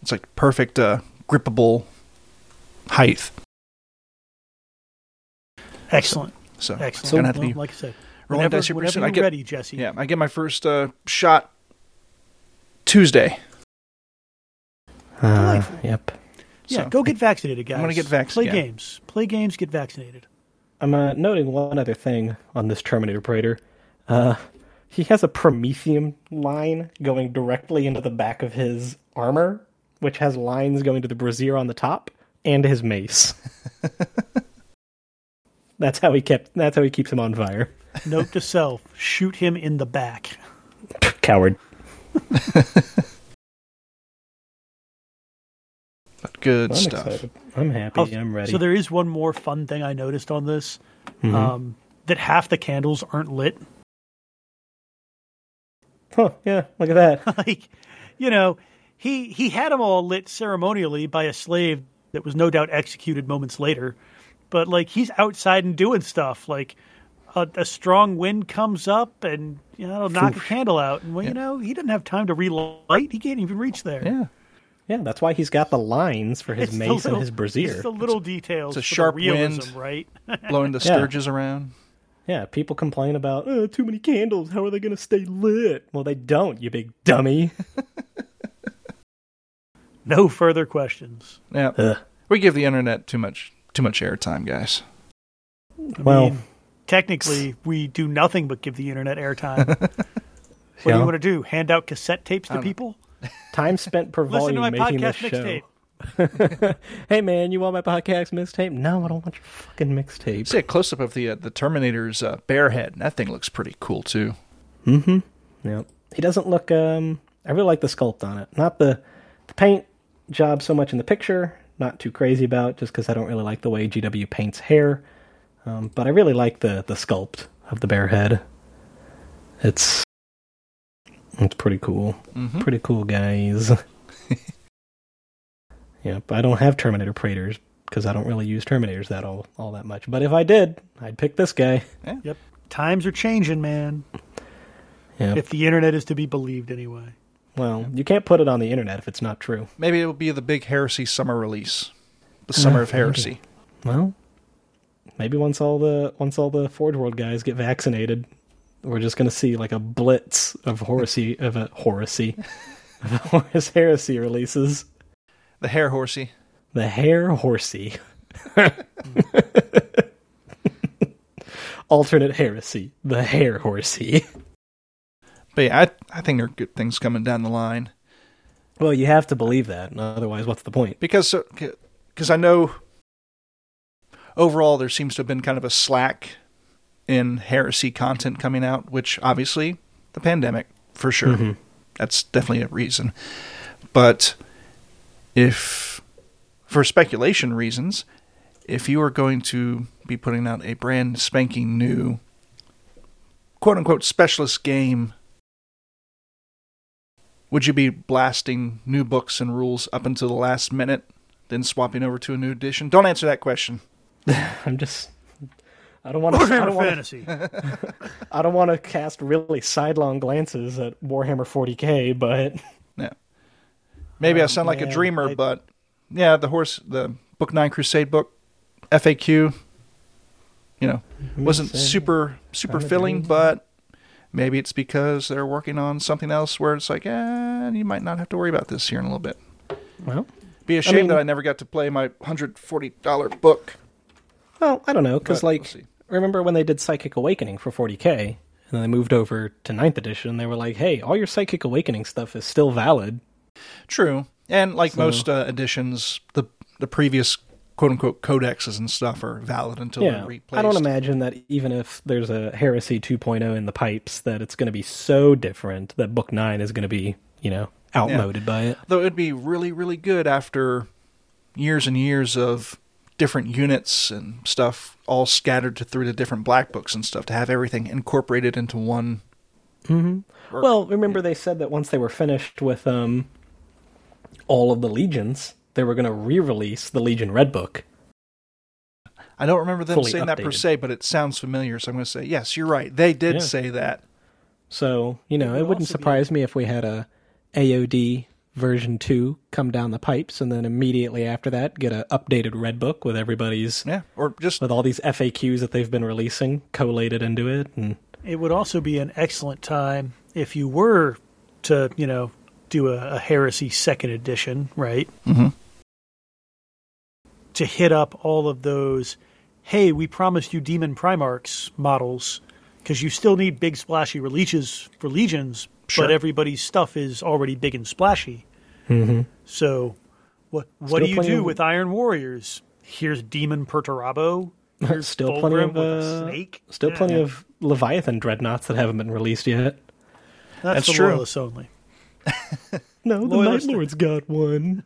Speaker 2: it's like perfect uh, grippable height.
Speaker 4: Excellent,
Speaker 2: So
Speaker 4: excellent.
Speaker 2: gonna have to
Speaker 4: Well,
Speaker 2: be
Speaker 4: like I said,
Speaker 2: rolling
Speaker 4: whenever,
Speaker 2: dice here pretty
Speaker 4: whenever
Speaker 2: soon.
Speaker 4: you're
Speaker 2: I get
Speaker 4: ready, Jesse.
Speaker 2: yeah, I get my first uh, shot Tuesday.
Speaker 3: Uh, yep.
Speaker 4: Yeah,
Speaker 2: So-
Speaker 4: go get vaccinated, guys.
Speaker 2: I'm gonna get vaccinated.
Speaker 4: Play
Speaker 2: yeah.
Speaker 4: games. Play games. Get vaccinated.
Speaker 3: I'm uh, noting one other thing on this Terminator Praetor. Uh, he has a Promethium line going directly into the back of his armor, which has lines going to the brazier on the top and his mace. that's how he kept. That's how he keeps him on fire.
Speaker 4: Note to self: shoot him in the back.
Speaker 3: Coward.
Speaker 2: But good
Speaker 3: I'm
Speaker 2: stuff.
Speaker 3: excited. I'm happy.
Speaker 4: Oh,
Speaker 3: I'm ready.
Speaker 4: So there is one more fun thing I noticed on this:
Speaker 3: Mhm.
Speaker 4: um, that half the candles aren't lit.
Speaker 3: Huh? Yeah. Look at that.
Speaker 4: like, you know, he he had them all lit ceremonially by a slave that was no doubt executed moments later. But like, he's outside and doing stuff. Like, a, a strong wind comes up and you know knock a candle out, and well, you know, he didn't have time to relight. He can't even reach there.
Speaker 2: Yeah.
Speaker 3: Yeah, that's why he's got the lines for his
Speaker 4: It's
Speaker 3: mace
Speaker 4: little-
Speaker 3: and his brazier.
Speaker 4: It's the little details.
Speaker 2: it's a
Speaker 4: for the
Speaker 2: sharp
Speaker 4: realism,
Speaker 2: wind.
Speaker 4: right?
Speaker 2: Blowing the
Speaker 3: Yeah.
Speaker 2: sturges around.
Speaker 3: Yeah, people complain about "Uh, too many candles. How are they going to stay lit? Well, they don't. You big dummy.
Speaker 4: no further questions.
Speaker 2: Yeah.
Speaker 3: Ugh.
Speaker 2: We give the internet too much too much airtime, guys.
Speaker 4: I
Speaker 3: Well-
Speaker 4: mean, technically, we do nothing but give the internet airtime. what do you want to do? Hand out cassette tapes to
Speaker 2: don't know.
Speaker 4: people?
Speaker 3: Time spent per volume making this show.
Speaker 4: mixtape.
Speaker 3: hey man, you want my podcast mixtape? No, I don't want your fucking mixtape.
Speaker 2: See a close up of the uh, the Terminator's uh, bear head. That thing looks pretty cool too.
Speaker 3: Mm-hmm. Yep. He doesn't look. Um, I really like the sculpt on it. Not the, the paint job so much in the picture. Not too crazy about, just because I don't really like the way GW paints hair. Um, but I really like the the sculpt of the bear head. It's it's pretty cool.
Speaker 2: Mhm.
Speaker 3: Pretty cool, guys. Yep, I don't have Terminator Praetors because I don't really use Terminators that all all that much. But if I did, I'd pick this guy.
Speaker 4: Yep. Times are changing, man.
Speaker 3: Yep.
Speaker 4: If the internet is to be believed, anyway.
Speaker 3: well, you can't put it on the internet if it's not true.
Speaker 2: Maybe it will be the big heresy summer release, the summer of heresy.
Speaker 3: Well, maybe once all the once all the Forge World guys get vaccinated, we're just going to see like a blitz of heresy of a heresy, of a Horus heresy releases.
Speaker 2: The hair horsey.
Speaker 3: The hair horsey. Alternate heresy. The hair horsey.
Speaker 2: But yeah, I, I think there are good things coming down the line
Speaker 3: Well, you have to believe that. Otherwise, what's the point?
Speaker 2: because because I know overall there seems to have been kind of a slack in heresy content coming out, which obviously the pandemic for sure. Mm-hmm. That's definitely a reason. But if for speculation reasons, if you are going to be putting out a brand spanking new quote unquote specialist game, would you be blasting new books and rules up until the last minute, then swapping over to a new edition? Don't answer that question.
Speaker 3: I'm just. I don't want to. I
Speaker 4: Warhammer
Speaker 3: don't want
Speaker 4: Fantasy.
Speaker 3: I don't want to cast really sidelong glances at Warhammer 40k, but
Speaker 2: Yeah. Maybe I
Speaker 4: Um,
Speaker 2: sound like a dreamer,
Speaker 4: I-
Speaker 2: but yeah, the horse, the Book Nine Crusade book, FAQ, you know, wasn't super super filling, but maybe it's because they're working on something else where it's like, eh, you might not have to worry about this here in a little bit.
Speaker 3: well,
Speaker 2: Be a shame
Speaker 3: mean-
Speaker 2: that I never got to play my hundred forty dollar book.
Speaker 3: well, I don't know because
Speaker 2: But we'll
Speaker 3: like remember when they did Psychic Awakening for 40k, and then they moved over to 9th edition. and They were like, "Hey, all your Psychic Awakening stuff is still valid."
Speaker 2: True, and like
Speaker 3: So-
Speaker 2: most uh, editions, the the previous quote unquote codexes and stuff are valid until
Speaker 3: yeah,
Speaker 2: they're replaced.
Speaker 3: I don't imagine that even if there's a Heresy 2.0 in the pipes, that it's going to be so different that Book Nine is going to be, you know, outmoded by it.
Speaker 2: Though it'd be really, really good after years and years of different units and stuff all scattered to, through the different black books and stuff to have everything incorporated into one. Mm-hmm.
Speaker 3: Well, remember they said that once they were finished with um, all of the legions, they were going to re-release the Legion Red Book.
Speaker 2: I don't remember them
Speaker 3: Fully
Speaker 2: saying that per se, but it sounds familiar, so I'm going to say yes. You're right. They did
Speaker 3: Yeah.
Speaker 2: say that.
Speaker 3: So you know,
Speaker 4: It
Speaker 3: it,
Speaker 4: would
Speaker 3: wouldn't
Speaker 4: also be-
Speaker 3: surprise me if we had a AOD version two come down the pipes, and then immediately after that, get an updated Red Book with everybody's
Speaker 2: Yeah, or just
Speaker 3: with all these FAQs that they've been releasing collated into it, and
Speaker 4: it would also be an excellent time if you were to, you know, do a, a Heresy second edition, right?
Speaker 2: Mhm.
Speaker 4: To hit up all of those, hey, we promised you Demon Primarchs models because you still need big splashy releases for legions,
Speaker 2: Sure.
Speaker 4: but everybody's stuff is already big and splashy. So, what what
Speaker 3: Still
Speaker 4: do you do
Speaker 3: of-
Speaker 4: with Iron Warriors? Here's Demon Perturabo. Here's
Speaker 3: still plenty of
Speaker 4: with a
Speaker 3: uh,
Speaker 4: snake.
Speaker 3: still
Speaker 4: Yeah.
Speaker 3: plenty of Leviathan dreadnoughts that haven't been released yet.
Speaker 4: That's,
Speaker 2: That's
Speaker 4: the
Speaker 2: true.
Speaker 4: loyalists only.
Speaker 3: No, the
Speaker 4: Loyalist-
Speaker 3: Night Lord's got one.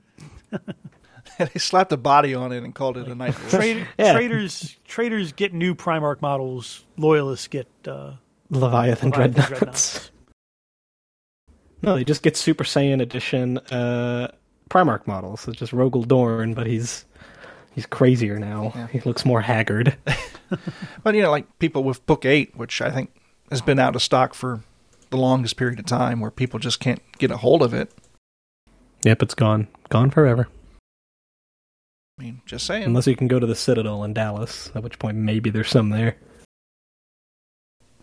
Speaker 2: they slapped a body on it and called it a night. Lord.
Speaker 4: Trader,
Speaker 3: Yeah.
Speaker 4: Traders traders get new Primarch models. Loyalists get uh,
Speaker 3: Leviathan,
Speaker 4: Leviathan
Speaker 3: dreadnoughts.
Speaker 4: dreadnoughts.
Speaker 3: No, they just get Super Saiyan edition uh, Primarch models. It's just Rogal Dorn, but he's he's crazier now.
Speaker 2: Yeah.
Speaker 3: He looks more haggard.
Speaker 2: But you know, like people with Book Eight, which I think has been out of stock for the longest period of time, where people just can't get a hold of it.
Speaker 3: yep, it's gone, gone forever.
Speaker 2: I mean, just saying.
Speaker 3: Unless you can go to the Citadel in Dallas, at which point maybe there's some there.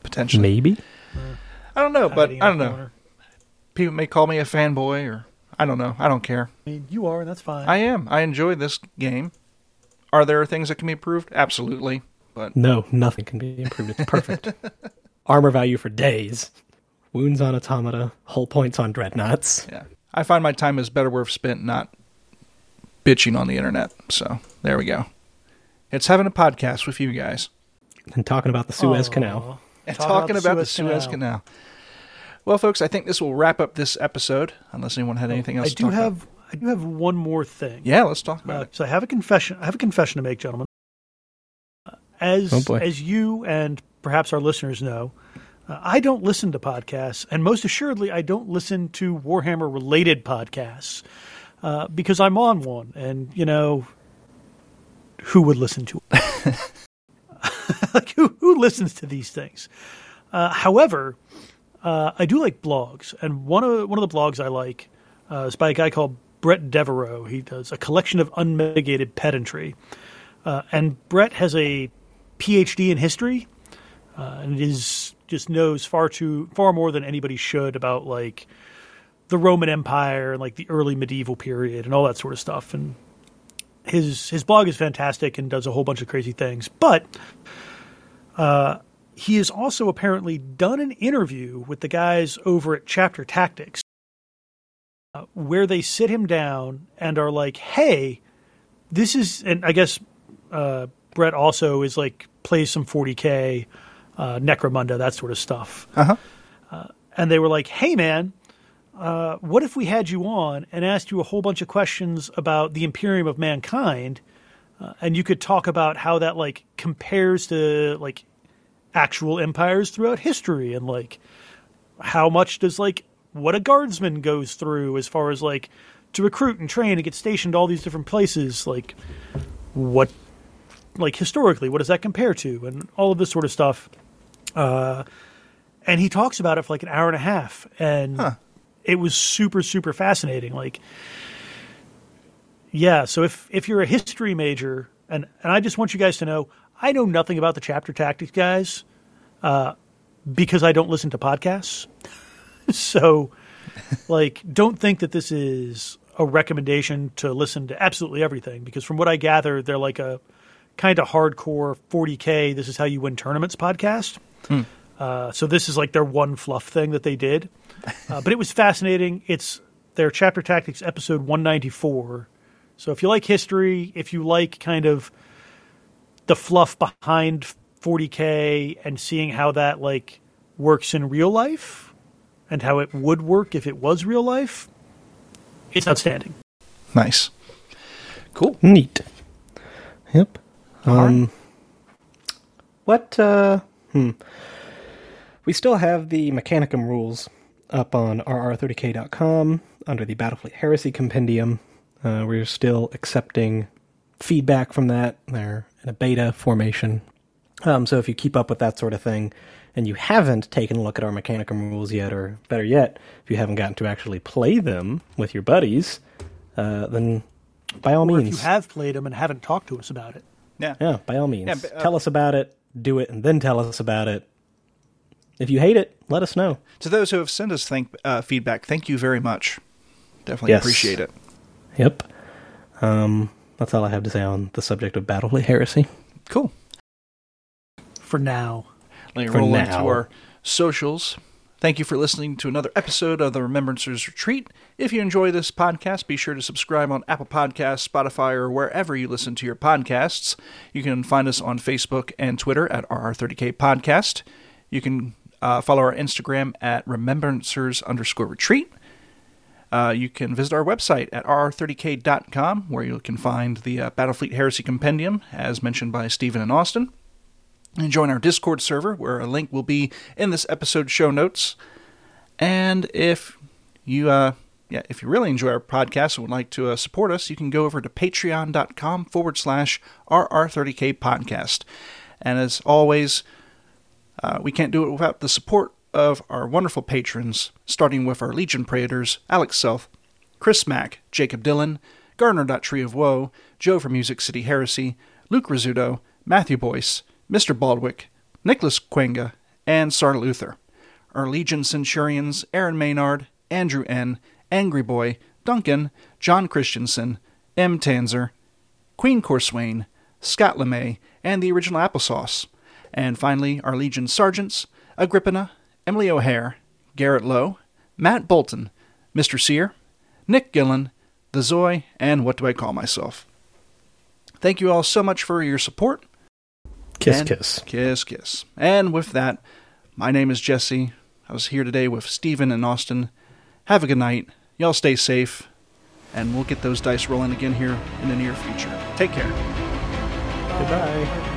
Speaker 2: potentially.
Speaker 3: Maybe.
Speaker 2: I don't know, but I don't know.
Speaker 4: corner.
Speaker 2: People may call me a fanboy, or I don't know. I don't care.
Speaker 4: I mean, you are, and that's fine.
Speaker 2: I am. I enjoy this game. Are there things that can be improved? Absolutely. But
Speaker 3: No, nothing can be improved. It's perfect. Armor value for days. Wounds on automata. Hull points on dreadnoughts.
Speaker 2: yeah, I find my time is better worth spent not bitching on the internet. So there we go. It's having a podcast with you guys
Speaker 3: And talking about the Suez
Speaker 4: Aw.
Speaker 3: Canal.
Speaker 2: and
Speaker 4: Talk
Speaker 2: talking about the Suez Canal. Well, folks, I think this will wrap up this episode. Unless anyone had anything else
Speaker 4: I
Speaker 2: to
Speaker 4: do
Speaker 2: talk
Speaker 4: have
Speaker 2: about.
Speaker 4: I do have one more thing.
Speaker 2: Yeah, let's talk about
Speaker 4: Uh,
Speaker 2: it.
Speaker 4: so I have a confession. I have a confession to make, gentlemen. Uh, As
Speaker 3: Oh,
Speaker 4: as you and perhaps our listeners know, uh, I don't listen to podcasts, and most assuredly, I don't listen to Warhammer related podcasts. uh, because I'm on one, and you know, who would listen to it? like who who listens to these things? Uh, however, uh, I do like blogs, and one of one of the blogs I like uh, is by a guy called Brett Devereaux. He does a collection of unmitigated pedantry, uh, and Brett has a PhD in history, and is just knows far too far more than anybody should about like the Roman Empire and like the early medieval period and all that sort of stuff. And his his blog is fantastic and does a whole bunch of crazy things, but. Uh, he has also apparently done an interview with the guys over at Chapter Tactics uh, where they sit him down and are like, hey, this is, and I guess uh, Brett also is like, plays some 40K, uh, Necromunda, that sort of stuff.
Speaker 2: Uh-huh.
Speaker 4: Uh, and they were like, hey, man, uh, what if we had you on and asked you a whole bunch of questions about the Imperium of Mankind? Uh, and you could talk about how that like compares to like actual empires throughout history and like how much does like what a guardsman goes through as far as like to recruit and train and get stationed all these different places like what like historically what does that compare to and all of this sort of stuff uh and he talks about it for like an hour and a half and
Speaker 2: Huh.
Speaker 4: it was super super fascinating like yeah so if if you're a history major and and i just want you guys to know i know nothing about the chapter tactics guys uh because i don't listen to podcasts so like don't think that this is a recommendation to listen to absolutely everything because from what i gather they're like a kind of hardcore 40k this is how you win tournaments podcast uh, so this is like their one fluff thing that they did uh, but it was fascinating it's their chapter tactics episode 194 so if you like history if you like kind of the fluff behind 40k and seeing how that like works in real life and how it would work if it was real life it's outstanding
Speaker 2: Nice. Cool.
Speaker 3: Neat. Yep. Um, what? Uh, hmm. We still have the Mechanicum rules up on rr30k.com under the Battlefleet Heresy Compendium. Uh, we're still accepting feedback from that. They're in a beta formation. Um, so if you keep up with that sort of thing, and you haven't taken a look at our Mechanicum rules yet, or better yet, if you haven't gotten to actually play them with your buddies, uh, then by all
Speaker 4: or
Speaker 3: means,
Speaker 4: if you have played them and haven't talked to us about it
Speaker 2: Yeah.
Speaker 3: yeah, by all means.
Speaker 2: Yeah, but, uh,
Speaker 3: tell us about it, do it, and then tell us about it. If you hate it, let us know.
Speaker 2: To those who have sent us thank, uh, feedback, thank you very much. Definitely
Speaker 3: Yes.
Speaker 2: appreciate it.
Speaker 3: Yep. Um, that's all I have to say on the subject of Battlefleet Heresy.
Speaker 2: Cool.
Speaker 4: for now
Speaker 2: Let me
Speaker 3: For
Speaker 2: roll
Speaker 3: now.
Speaker 2: into our socials. Thank you for listening to another episode of the Remembrancers Retreat. If you enjoy this podcast, be sure to subscribe on Apple Podcasts, Spotify, or wherever you listen to your podcasts. You can find us on Facebook and Twitter at RR30K Podcast. You can uh, follow our Instagram at Remembrancers underscore retreat. Uh, you can visit our website at rr30k.com, where you can find the uh, Battlefleet Heresy Compendium, as mentioned by Stephen and Austin and join our Discord server, where a link will be in this episode show notes. And if you, uh, yeah, if you really enjoy our podcast and would like to uh, support us, you can go over to patreon.com forward slash RR30K podcast. And as always, uh, we can't do it without the support of our wonderful patrons, starting with our Legion Praetors, Alex Self, Chris Mack, Jacob Dillon, Garner.Tree of Woe, Joe from Music City Heresy, Luke Rizzuto, Matthew Boyce, Mr. Baldwick, Nicholas Quenga, and Sar Luther. Our Legion Centurions, Aaron Maynard, Andrew N., Angry Boy, Duncan, John Christensen, M. Tanzer, Queen Corswain, Scott LeMay, and the original Applesauce. And finally, our Legion Sergeants, Agrippina, Emily O'Hare, Garrett Lowe, Matt Bolton, Mr. Sear, Nick Gillen, The Zoy, and What Do I Call Myself? Thank you all so much for your support.
Speaker 3: Kiss,
Speaker 2: And-
Speaker 3: kiss.
Speaker 2: Kiss, kiss. And with that, my name is Jesse. I was here today with Steven and Austin. Have a good night. Y'all stay safe. And we'll get those dice rolling again here in the near future. Take care.
Speaker 3: Goodbye.